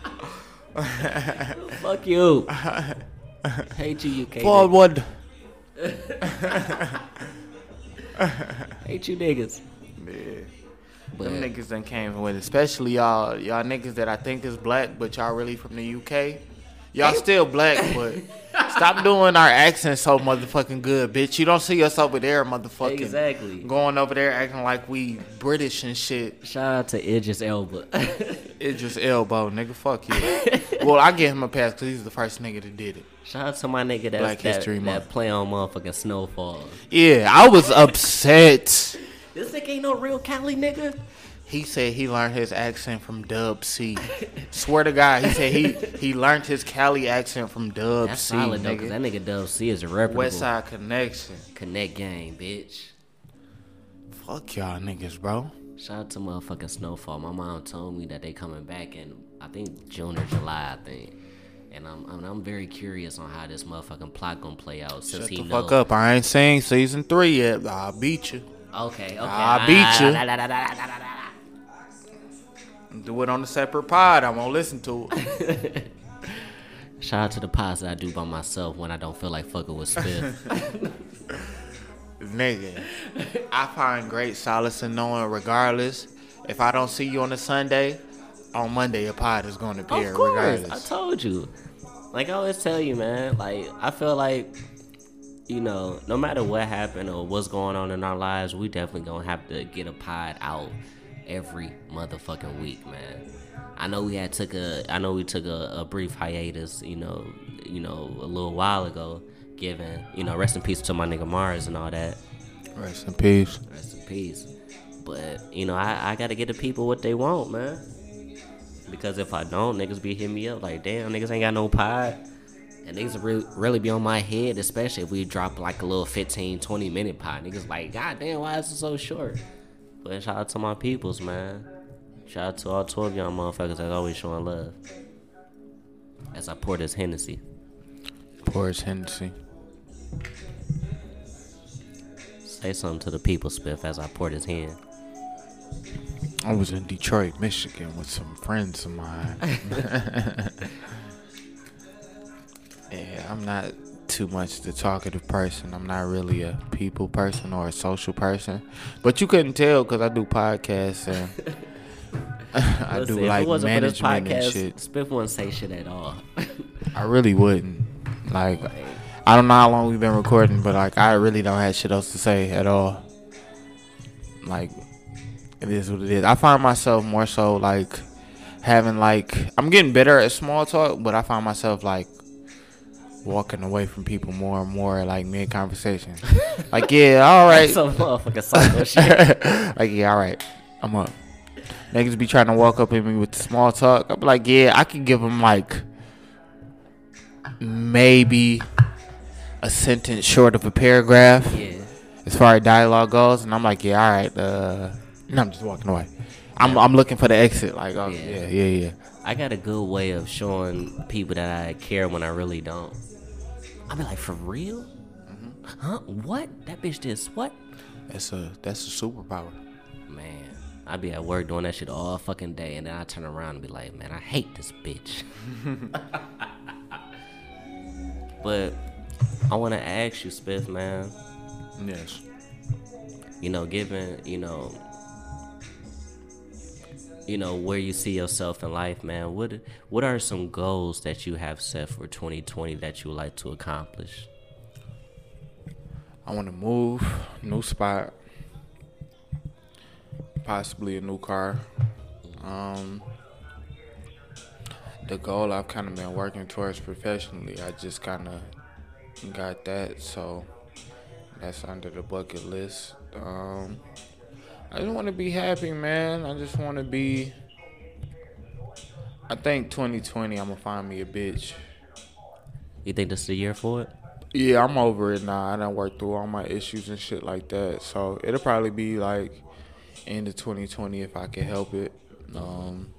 Fuck you. Hate you, UK. Forward. Hate you niggas. Yeah. But Them niggas done came with, especially y'all, y'all niggas that I think is black, but y'all really from the UK. Y'all still black, but stop doing our accent so motherfucking good, bitch. You don't see us over there, motherfucking Exactly. going over there acting like we British and shit. shout out to Idris Elba. Just elbow, nigga. Fuck you. well, I give him a pass because he's the first nigga that did it. shout out to my nigga that's, Black that, History that play on motherfucking Snowfall. Yeah, I was upset. This nigga ain't no real Cali nigga. He said he learned his accent from Dub C. Swear to God, he said he he learned his Cali accent from Dub That's C. solid though, cause that nigga Dub C is a reputable Westside Connection. connect game, bitch. Fuck y'all niggas, bro. Shout out to motherfucking Snowfall. My mom told me that they coming back in I think June or July, I think. And I'm I'm, I'm very curious on how this motherfucking plot gonna play out since Shut he the know. fuck up. I ain't seen season three yet. I'll beat you. Okay, okay. I beat you. Do it on a separate pod. I won't listen to it. Shout out to the pods that I do by myself when I don't feel like fucking with Spiff. Nigga, I find great solace in knowing, regardless, if I don't see you on a Sunday, on Monday a pod is going to appear, of course, regardless. I told you. Like I always tell you, man. Like I feel like, you know, no matter what happened or what's going on in our lives, we definitely gonna have to get a pod out every motherfucking week, man. I know we had took a, I know we took a, a brief hiatus, you know, you know, a little while ago, given, you know, rest in peace to my nigga Mars and all that. Rest in peace. Rest in peace. But you know, I, I gotta get the people what they want, man. Because if I don't, niggas be hitting me up like, damn, niggas ain't got no pod. And niggas really, really be on my head, especially if we drop like a little 15, 20 minute pod. Niggas like, God damn, why is it so short? But shout out to my peoples, man. Shout out to all 12 young motherfuckers that's always showing love. As I pour this Hennessy. Poor Hennessy. Say something to the people, Spiff, as I pour this hen. I was in Detroit, Michigan with some friends of mine. yeah, I'm not too much the talkative person. I'm not really a people person or a social person. But you couldn't tell because I do podcasts and I Listen, do like management and shit. Spiff wouldn't say shit at all. I really wouldn't. Like, I don't know how long we've been recording, but like, I really don't have shit else to say at all. Like, it is what it is. I find myself more so like having like I'm getting better at small talk, but I find myself like walking away from people more and more like mid conversation. like, yeah, all right. Some motherfucking psycho shit. like, yeah, all right, I'm up. Niggas be trying to walk up at me with the small talk. I'm like, yeah, I could give them like maybe a sentence short of a paragraph Yeah. as far as dialogue goes, and I'm like, yeah, all right. Uh, and I'm just walking away. I'm I'm looking for the exit. Like, oh Yeah. yeah, yeah, yeah. I got a good way of showing people that I care when I really don't. I be like, for real? Mm-hmm. Huh? What? That bitch did what? That's a that's a superpower. Man, I'd be at work doing that shit all fucking day, and then I turn around and be like, man, I hate this bitch. but I want to ask you, Spiff, man. Yes. you know, given, you know, you know where you see yourself in life, man. What what are some goals that you have set for 2020 that you would like to accomplish? I want to move, new spot, possibly a new car. Um, the goal I've kind of been working towards professionally, I just kind of got that, so that's under the bucket list. Um, I just want to be happy, man. I just want to be. I think 2020, I'm gonna find me a bitch. You think this is the year for it? Yeah, I'm over it now. I done worked through all my issues and shit like that. So it'll probably be like end of 2020 if I can help it. Um,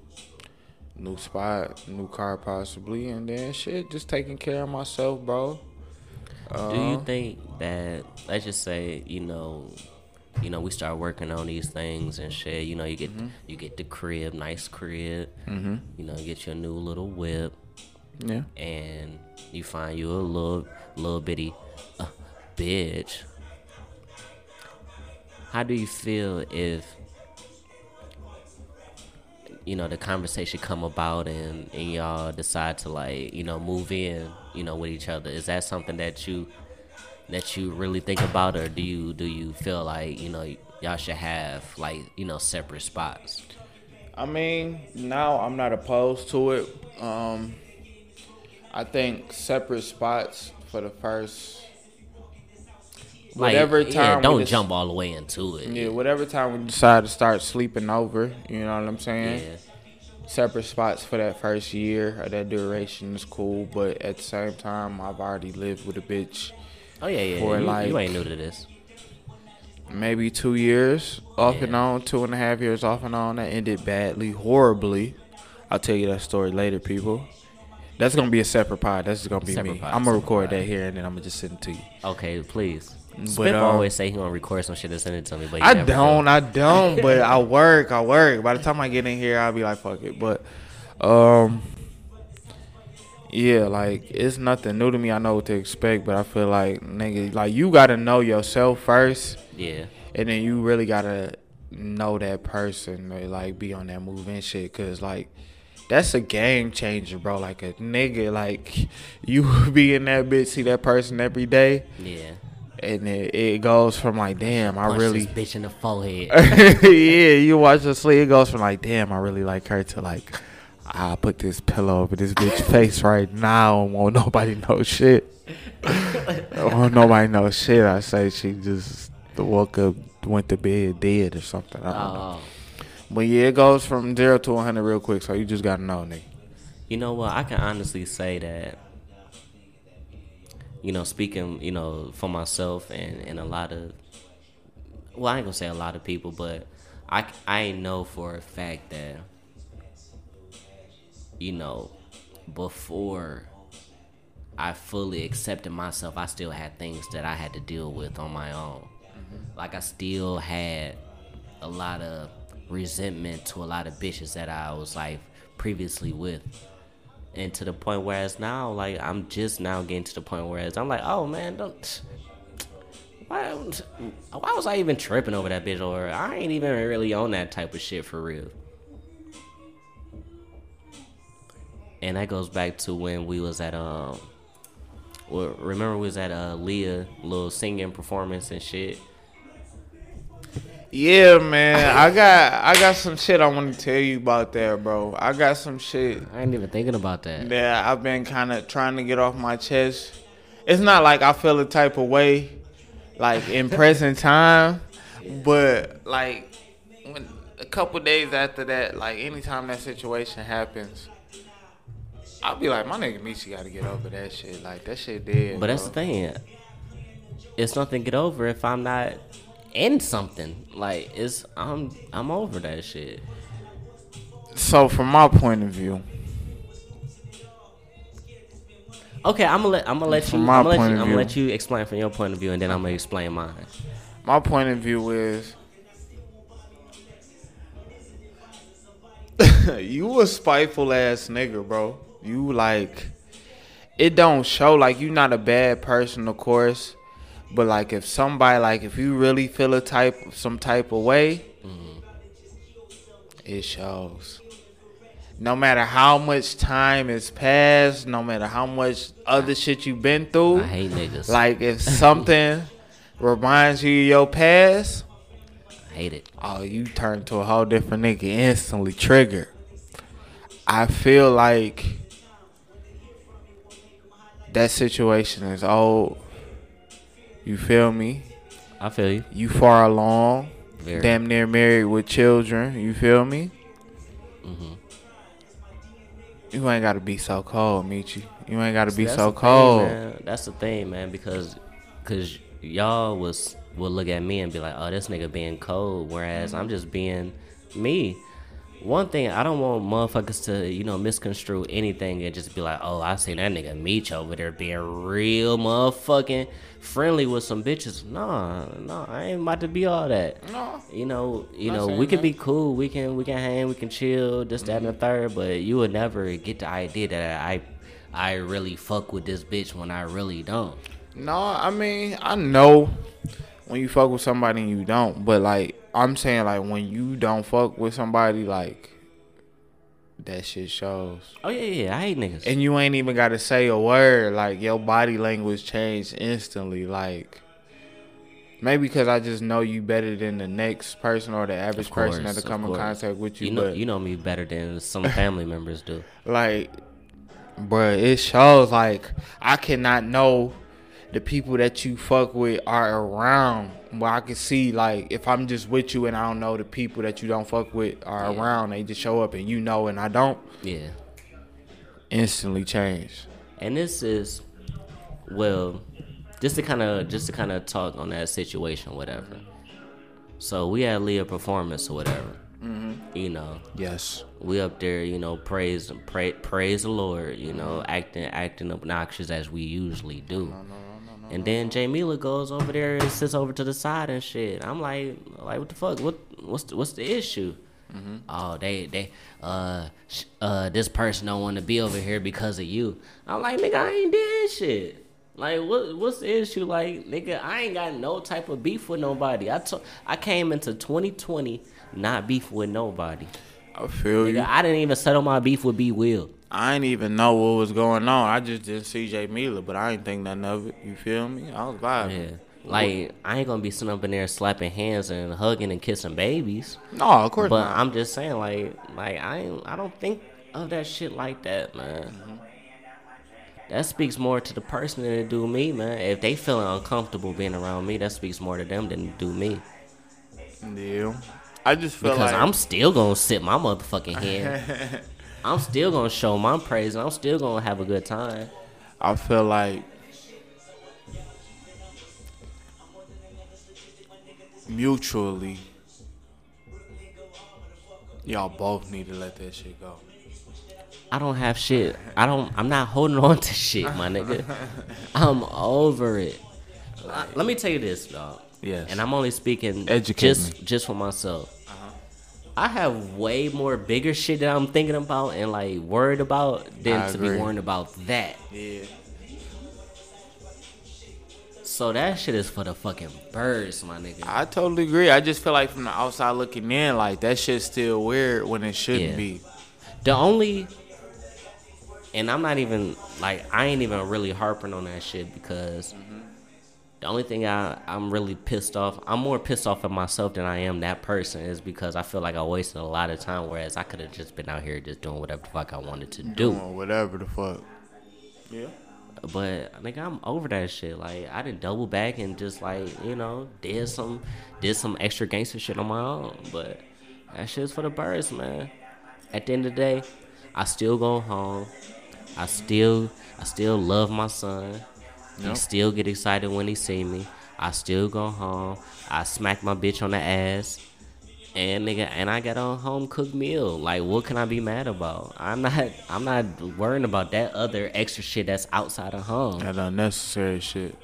new spot, new car possibly, and then shit, just taking care of myself, bro. Do Uh-huh. you think that let's just say you know, you know, we start working on these things and shit. You know, you get Mm-hmm. you get the crib, nice crib. Mm-hmm. You know, get your new little whip, Yeah. and you find you a little little bitty uh, bitch. How do you feel if you know the conversation come about and, and y'all decide to like you know move in you know with each other? Is that something that you that you really think about, or do you do you feel like you know y'all should have like you know separate spots? I mean, now I'm not opposed to it. Um, I think separate spots for the first Like, whatever yeah, time. we don't just- jump all the way into it. Yeah, whatever time we decide to start sleeping over, you know what I'm saying? Yeah. Separate spots for that first year or that duration is cool, but at the same time, I've already lived with a bitch Oh yeah, yeah. For, you, like- you ain't new to this. maybe two years off and on, two and a half years off and on. That ended badly, horribly. I'll tell you that story later, people. That's gonna be a separate pod. That's just gonna be Separate me. pod, I'm gonna record pod. that here and then I'm gonna just send it to you. Okay, please. But, Spiff um, always say he gonna record some shit and send it to me, but I don't, do. I don't, but I work, I work. By the time I get in here, I'll be like, fuck it. But, um, yeah, like it's nothing new to me. I know what to expect, but I feel like nigga, like you gotta know yourself first, Yeah, and then you really gotta know that person, or like be on that move and shit, cause like. That's a game changer, bro. Like a nigga, like you be in that bitch, see that person every day, yeah. and it, it goes from like, damn, I Punch really, bitch in the forehead. yeah, you watch the sleep. It goes from like, damn, I really like her to like, I put this pillow over this bitch face right now and won't nobody know shit. won't nobody know shit. I say she just woke up, went to bed dead or something. I don't know. Oh, But yeah, it goes from zero to 100 real quick. So you just gotta know, nigga. you know what? I can honestly say that. You know, speaking, you know, for myself and and a lot of, well, I ain't gonna say a lot of people, but I I know for a fact that, you know, before I fully accepted myself, I still had things that I had to deal with on my own. Mm-hmm. Like I still had a lot of resentment to a lot of bitches that I was like previously with. And to the point whereas now, like I'm just now getting to the point whereas I'm like, oh man, don't why why was I even tripping over that bitch or I ain't even really on that type of shit for real. And that goes back to when we was at um well, remember we was at uh Leah little singing performance and shit. Yeah, man. I got I got some shit I want to tell you about that, bro. I got some shit I ain't even thinking about that. Yeah, I've been kind of trying to get off my chest. It's not like I feel a type of way, like in present time, but like when a couple days after that, like anytime that situation happens, I'll be like, my nigga Michi got to get over that shit. Like that shit dead. But that's the thing. It's nothing to get over if I'm not in something. Like it's I'm I'm over that shit. So from my point of view, Okay, I'm gonna let I'm gonna let you I'm gonna let you I'm gonna let you explain from your point of view and then I'm gonna explain mine. my point of view is you a spiteful ass nigga, bro. You like it don't show like you not a bad person, of course. But like if somebody like if you really feel a type some type of way, mm-hmm. it shows. No matter how much time has passed, no matter how much other shit you've been through, I hate niggas. like if something reminds you of your past, I hate it. oh, you turn to a whole different nigga instantly Trigger. I feel like that situation is old. You feel me? I feel you. You far along, Very. damn near married with children. You feel me? Mm-hmm. You ain't gotta be so cold, Michi. You ain't gotta be so thing, cold. man. That's the thing, man, because cause y'all was will look at me and be like, oh, this nigga being cold, whereas I'm just being me. One thing I don't want motherfuckers to you know misconstrue anything and just be like, oh, I seen that nigga Meech over there being real motherfucking friendly with some bitches. Nah, nah, I ain't about to be all that. No. You know, you know, we can that. be cool. We can we can hang. We can chill. This, that, and the mm-hmm. third. But you would never get the idea that I I really fuck with this bitch when I really don't. No, I mean, I know when you fuck with somebody and you don't, but like I'm saying like when you don't fuck with somebody like that shit shows. Oh yeah, yeah. I hate niggas. And you ain't even got to say a word. Like your body language changed instantly. Like maybe because I just know you better than the next person or the average Of person that'll come in contact with you. You know, but you know me better than some family members do. like, but it shows like I cannot know the people that you fuck with are around. But I can see like if I'm just with you and I don't know the people that you don't fuck with are Yeah. around, they just show up and you know and I don't Yeah. instantly change. And this is, well, just to kind of just to kind of talk on that situation, whatever. So we had Leah performance or whatever. Mm-hmm. You know, Yes. we up there, you know, praise pray, praise the Lord, you know, acting acting obnoxious as we usually do. And then Jamila goes over there and sits over to the side and shit. I'm like, like what the fuck? What what's the, what's the issue? Oh, they they uh sh- uh this person don't want to be over here because of you. I'm like, nigga, I ain't did shit. Like, what what's the issue? Like, nigga, I ain't got no type of beef with nobody. I to- I came into 2020 not beef with nobody. I feel you. I didn't even settle my beef with B Will. I ain't even know what was going on. I just did CJ Miller, but I ain't think nothing of it. You feel me? I was vibing. Yeah. Like, I ain't gonna be sitting up in there slapping hands and hugging and kissing babies. No, of course But not. I'm just saying, like, like I ain't, I don't think of that shit like that, man. Mm-hmm. That speaks more to the person than it do me, man. If they feeling uncomfortable being around me, that speaks more to them than it do me. yeah. I just feel Because like I'm still gonna sit my motherfucking hand. I'm still gonna show my praise and I'm still gonna have a good time. I feel like mutually y'all both need to let that shit go. I don't have shit. I don't. I'm not holding on to shit, my nigga. I'm over it. I- let me tell you this, dog. Yes. And I'm only speaking Educate just me. just for myself. I have way more bigger shit that I'm thinking about and like worried about than to be worrying about that. Yeah. So that shit is for the fucking birds, my nigga. I totally agree. I just feel like from the outside looking in, like that shit's still weird when it shouldn't Yeah. be. The only, and I'm not even like I ain't even really harping on that shit because the only thing I I'm really pissed off. I'm more pissed off at myself than I am that person is because I feel like I wasted a lot of time. Whereas I could have just been out here just doing whatever the fuck I wanted to do. Or whatever the fuck. Yeah. But nigga, I'm over that shit. Like I didn't double back and just like you know did some did some extra gangster shit on my own. But that shit's for the birds, man. At the end of the day, I still go home. I still I still love my son. He still get excited when he see me. I still go home. I smack my bitch on the ass. And nigga, and I got a home cooked meal. Like, what can I be mad about? I'm not, I'm not worrying about that other extra shit that's outside of home. That unnecessary shit.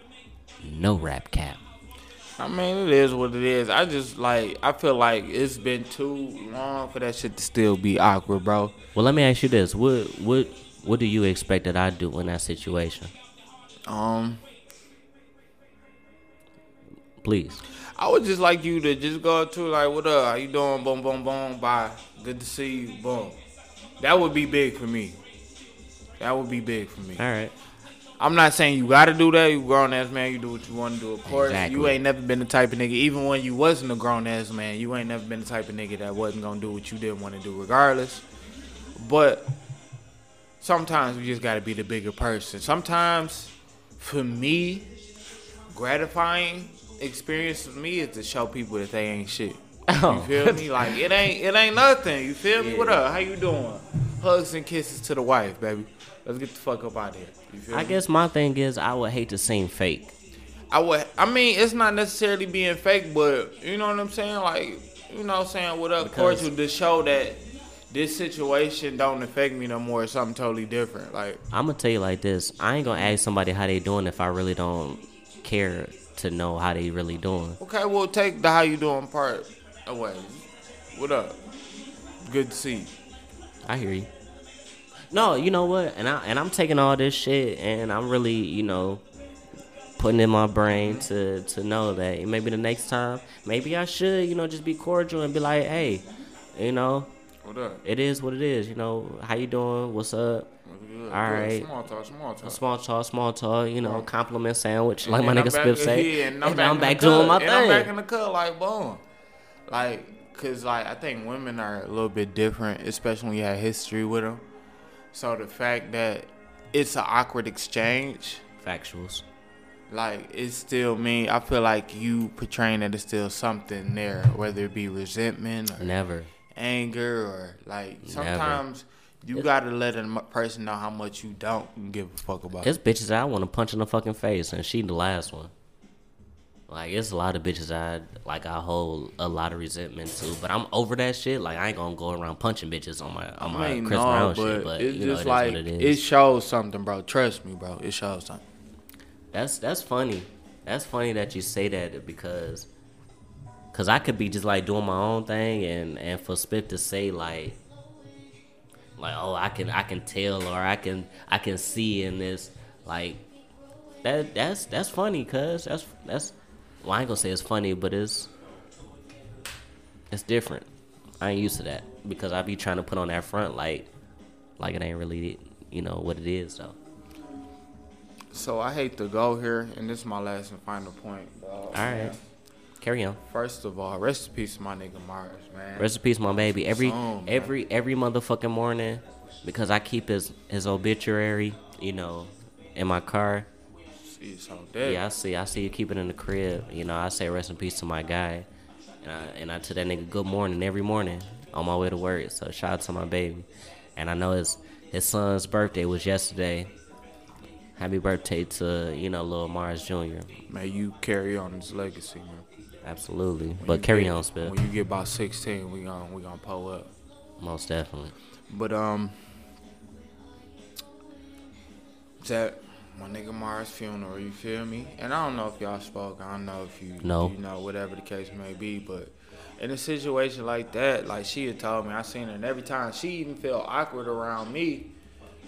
No rap cap. I mean, it is what it is. I just like I feel like it's been too long for that shit to still be awkward, bro. Well, let me ask you this: what, what, what do you expect that I do in that situation? Um, Please. I would just like you to just go to like, what up? How you doing? Boom, boom, boom. Bye. Good to see you. Boom. That would be big for me. That would be big for me. All right. I'm not saying you gotta do that. You grown ass man. You do what you want to do. Of course, you ain't never been the type of nigga. Even when you wasn't a grown ass man, you ain't never been the type of nigga that wasn't gonna do what you didn't want to do, regardless. But sometimes we just gotta be the bigger person. Sometimes, for me, gratifying experience for me is to show people that they ain't shit. Oh. You Oh. feel me? Like it ain't it ain't nothing. You feel me? What up? How you doing? Hugs and kisses to the wife, baby. Let's get the fuck up out of here. You feel I me? guess my thing is I would hate to seem fake. I would. I mean, it's not necessarily being fake, but you know what I'm saying. Like, you know, what I'm saying what up, Because- cordial to show that this situation don't affect me no more. It's something totally different. Like I'm gonna tell you like this. I ain't gonna ask somebody how they doing if I really don't care to know how they really doing. okay, we'll take the how you doing part away. What up? Good to see. you. I hear you. No, you know what? And I and I'm taking all this shit and I'm really, you know, putting in my brain to to know that maybe the next time, maybe I should, you know, just be cordial and be like, hey, you know, What up? it is what it is. You know, how you doing? What's up? All Good. right. Small talk. Small talk. Small talk, small talk. You know, compliment sandwich, like my And I'm nigga Spiff say. yeah, and I'm And back, I'm back doing my and I'm back in the cut like boom. Like, cause like I think women are a little bit different, especially when you have history with them. So the fact that it's an awkward exchange, Factuals. like it still mean I feel like you portraying that it's still something there, whether it be resentment or Never. Anger or like sometimes you gotta let a person know how much you don't give a fuck about. It's bitches I want to punch in the fucking face, and she the last one. Like it's a lot of bitches I like. I hold a lot of resentment to, but I'm over that shit. Like I ain't gonna go around punching bitches on my on my I mean, Chris no, Brown but shit. But it's you know, just it like it it, shows something, bro. Trust me, bro. It shows something. That's that's funny. That's funny that you say that because, cause I could be just like doing my own thing, and and for Spiff to say like, like oh I can I can tell or I can I can see in this like, that that's that's funny, cause that's that's well I ain't gonna say it's funny, but it's it's different. I ain't used to that because I be trying to put on that front like, like it ain't really you know what it is though. So I hate to go here, and this is my last and final point. All right, carry on. First of all, rest in peace my nigga Mars, man. Rest in peace, my baby. Every Song, every every motherfucking morning, because I keep his his obituary, you know, in my car. See, it's on deck. Yeah, I see. I see you keep it in the crib. You know, I say rest in peace to my guy, and I and I tell that nigga good morning every morning on my way to work. So shout out to my baby, and I know his his son's birthday was yesterday. Happy birthday to you know little Mars Jr. May you carry on his legacy, man. Absolutely, When but carry get- on, Spill. When you get about 16, we gon' we gonna pull up. Most definitely. But um, that my nigga Mars funeral, you feel me? And I don't know if y'all spoke. I don't know if you No. you know whatever the case may be, but in a situation like that, like she had told me, I seen her, and every time she even felt awkward around me.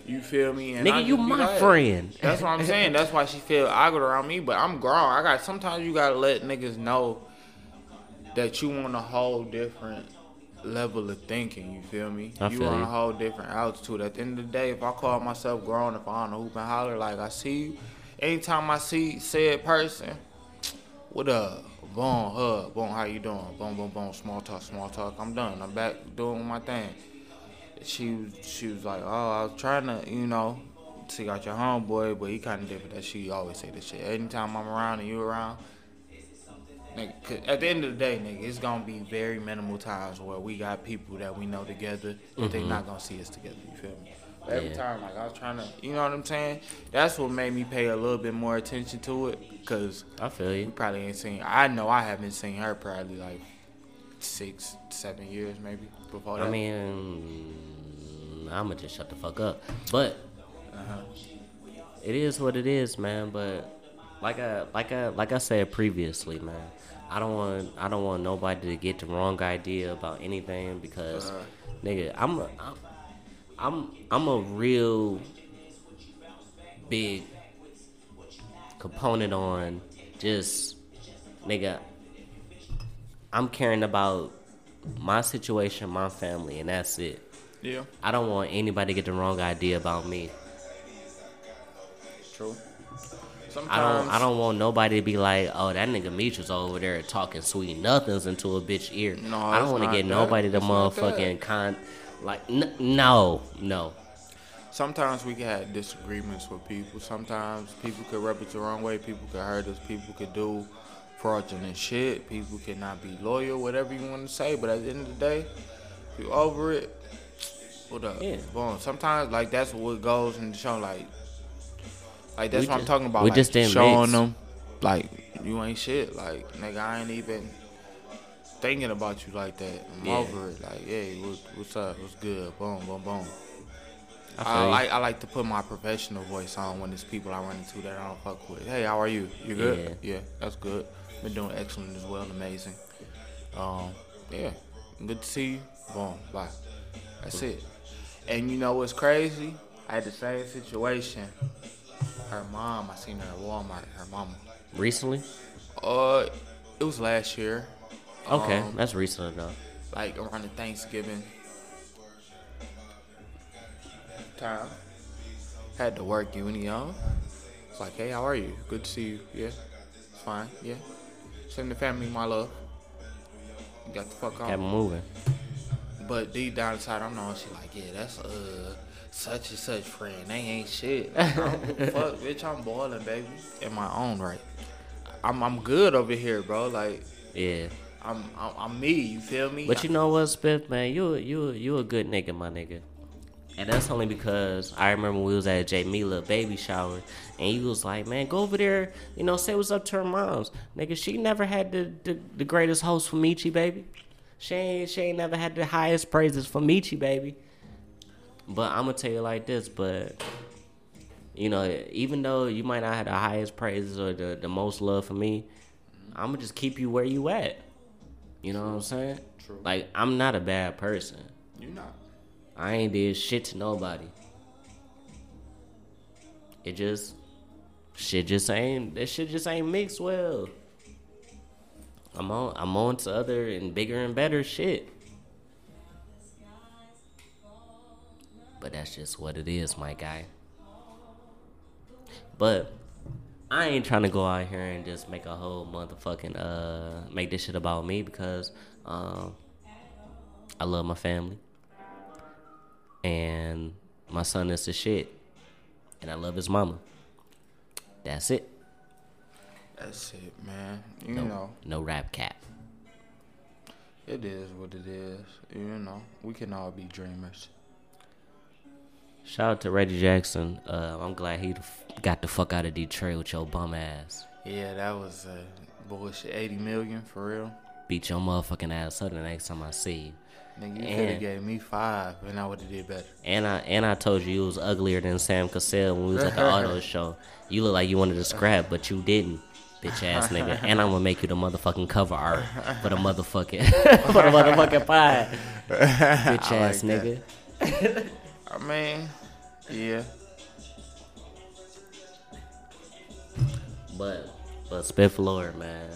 You feel me? And Nigga, I you my like- friend. That's what I'm saying. That's why she feel awkward around me. But I'm grown. I got sometimes you gotta let niggas know that you on a whole different level of thinking. You feel me? I you feel on you. a whole different altitude. At the end of the day, if I call myself grown, if I on a hoop and holler, like I see you, anytime I see said person, what up? Boom, hug, boom, how you doing? Boom, boom, boom, small talk, small talk. I'm done. I'm back doing my thing. She was, she was like, oh, I was trying to, you know, see out your homeboy, but he kind of different. That she always say this shit. Anytime I'm around and you around, nigga, at the end of the day, nigga, it's gonna be very minimal times where we got people that we know together that they not gonna see us together. You feel me? But every Yeah. time, like I was trying to, you know what I'm saying? That's what made me pay a little bit more attention to it, cause I feel you. probably ain't seen. I know I haven't seen her probably like six, seven years maybe before that. I mean, I'ma just shut the fuck up. But Uh-huh. it is what it is, man. But like I like I like I said previously, man. I don't want I don't want nobody to get the wrong idea about anything because, Uh-huh. nigga, I'm a, I'm I'm I'm a real big component on just nigga. I'm caring about my situation, my family, and that's it. yeah, I don't want anybody to get the wrong idea about me. true. Sometimes I don't I don't want nobody to be like, oh that nigga Meech was over there talking sweet nothings into a bitch ear. No, I don't want to get that. nobody to motherfucking con like n- no no. Sometimes we can have disagreements with people. Sometimes people could rub it the wrong way. People could hurt us. People could do fraudulent shit. People cannot be loyal. Whatever you want to say. But at the end of the day, if you over it, what up? Yeah. Boom. Sometimes like that's what goes into show like. Like that's We what I'm talking about. we like, just didn't showing mix. them like you ain't shit. Like nigga, I ain't even thinking about you like that. I'm Yeah. over it. Like, hey, what, what's up? What's good? Boom, boom, boom. I I, like I like to put my professional voice on when there's people I run into that I don't fuck with. Hey, how are you? You good? Yeah, that's good. Been doing excellent as well. Amazing. Um, yeah, good to see you. Boom, bye. That's it. And you know what's crazy? I had the same situation. Her mom, I seen her at Walmart. Her mom. Recently? Uh, it was last year. Okay, Um, that's recent enough. like around the Thanksgiving time. Had to work you and yo. It's like, hey, how are you? Good to see you. Yeah, it's fine. Yeah, send the family my love. You got the fuck Kept on. moving. But deep down inside, I'm knowing she like, yeah, that's uh such and such friend. They ain't shit. I don't give a fuck, bitch. I'm boiling, baby, in my own right. I'm I'm good over here, bro. Like Yeah. I'm I'm, I'm me. You feel me? But you know what, Spiff, man, you a- you you a good nigga, my nigga. And that's only because I remember we was at Jamila baby shower, and you was like, man, go over there, you know, say what's up to her moms, nigga. She never had the the, the greatest host for Michi, baby. She ain't she ain't never had the highest praises for Michi, baby. But I'm gonna tell you like this, but you know, even though you might not have the highest praises or the, the most love for me, I'm gonna just keep you where you at. You know what I'm saying? True. Like I'm not a bad person. you not. I ain't did shit to nobody. It just shit just ain't that shit just ain't mixed well. I'm on I'm on to other and bigger and better shit. But that's just what it is, my guy. But I ain't trying to go out here and just make a whole motherfucking uh make this shit about me because um I love my family and my son is the shit, and I love his mama. That's it. That's it, man. You No, know, no rap cap. it is what it is. You know, we can all be dreamers. Shout out to Reggie Jackson. Uh, I'm glad he got the fuck out of Detroit with your bum ass. Yeah, that was uh, bullshit. 80 million for real. Beat your motherfucking ass up the next time I see you. Nigga, you could have gave me five, and I would have did better. And I and I told you you was uglier than Sam Cassell when we was at the auto show. You look like you wanted to scrap, but you didn't, bitch ass nigga. And I'm gonna make you the motherfucking cover art for the motherfucking for the motherfucking pie, bitch ass like nigga. I mean, yeah. But but Spiff Lord, man.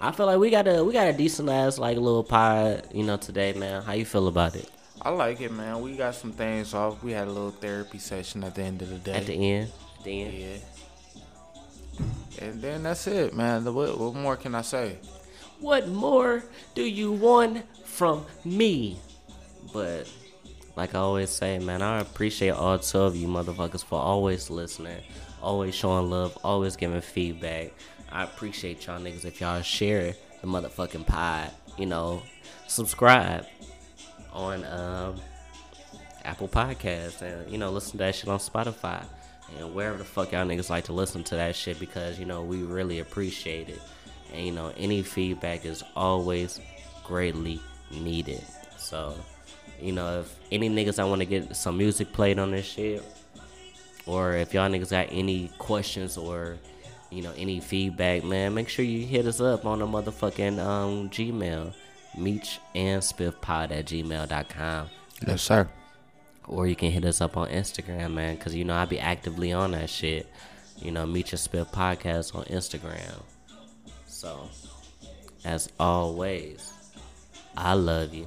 I feel like we got a we got a decent ass like little pie, you know, today, man. How you feel about it? I like it, man. We got some things off. We had a little therapy session at the end of the day. At the end, at the end. yeah. And then that's it, man. What, what more can I say? What more do you want from me? But like I always say, man, I appreciate all two of you motherfuckers for always listening, always showing love, always giving feedback. I appreciate y'all niggas if y'all share the motherfucking pod, you know, subscribe on um, Apple Podcasts and you know listen to that shit on Spotify and wherever the fuck y'all niggas like to listen to that shit because you know we really appreciate it and you know any feedback is always greatly needed. So you know if any niggas I want to get some music played on this shit or if y'all niggas got any questions or you know any feedback, man, make sure you hit us up on the motherfucking um Gmail, meech and spiffpod at gmail.com. Yes, sir. Or you can hit us up on Instagram, man, because you know I be actively on that shit. You know, Meech and Spiff Podcast on Instagram. So, as always, I love you.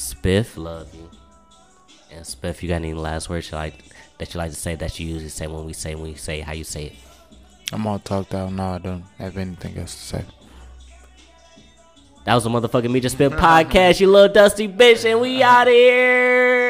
Spiff love you. And Spiff, you got any last words you like that you like to say that you usually say when we say when you say how you say it? I'm all talked out now. I don't have anything else to say. That was a motherfucking Meech and Spiff podcast, you little dusty bitch, and we out of here.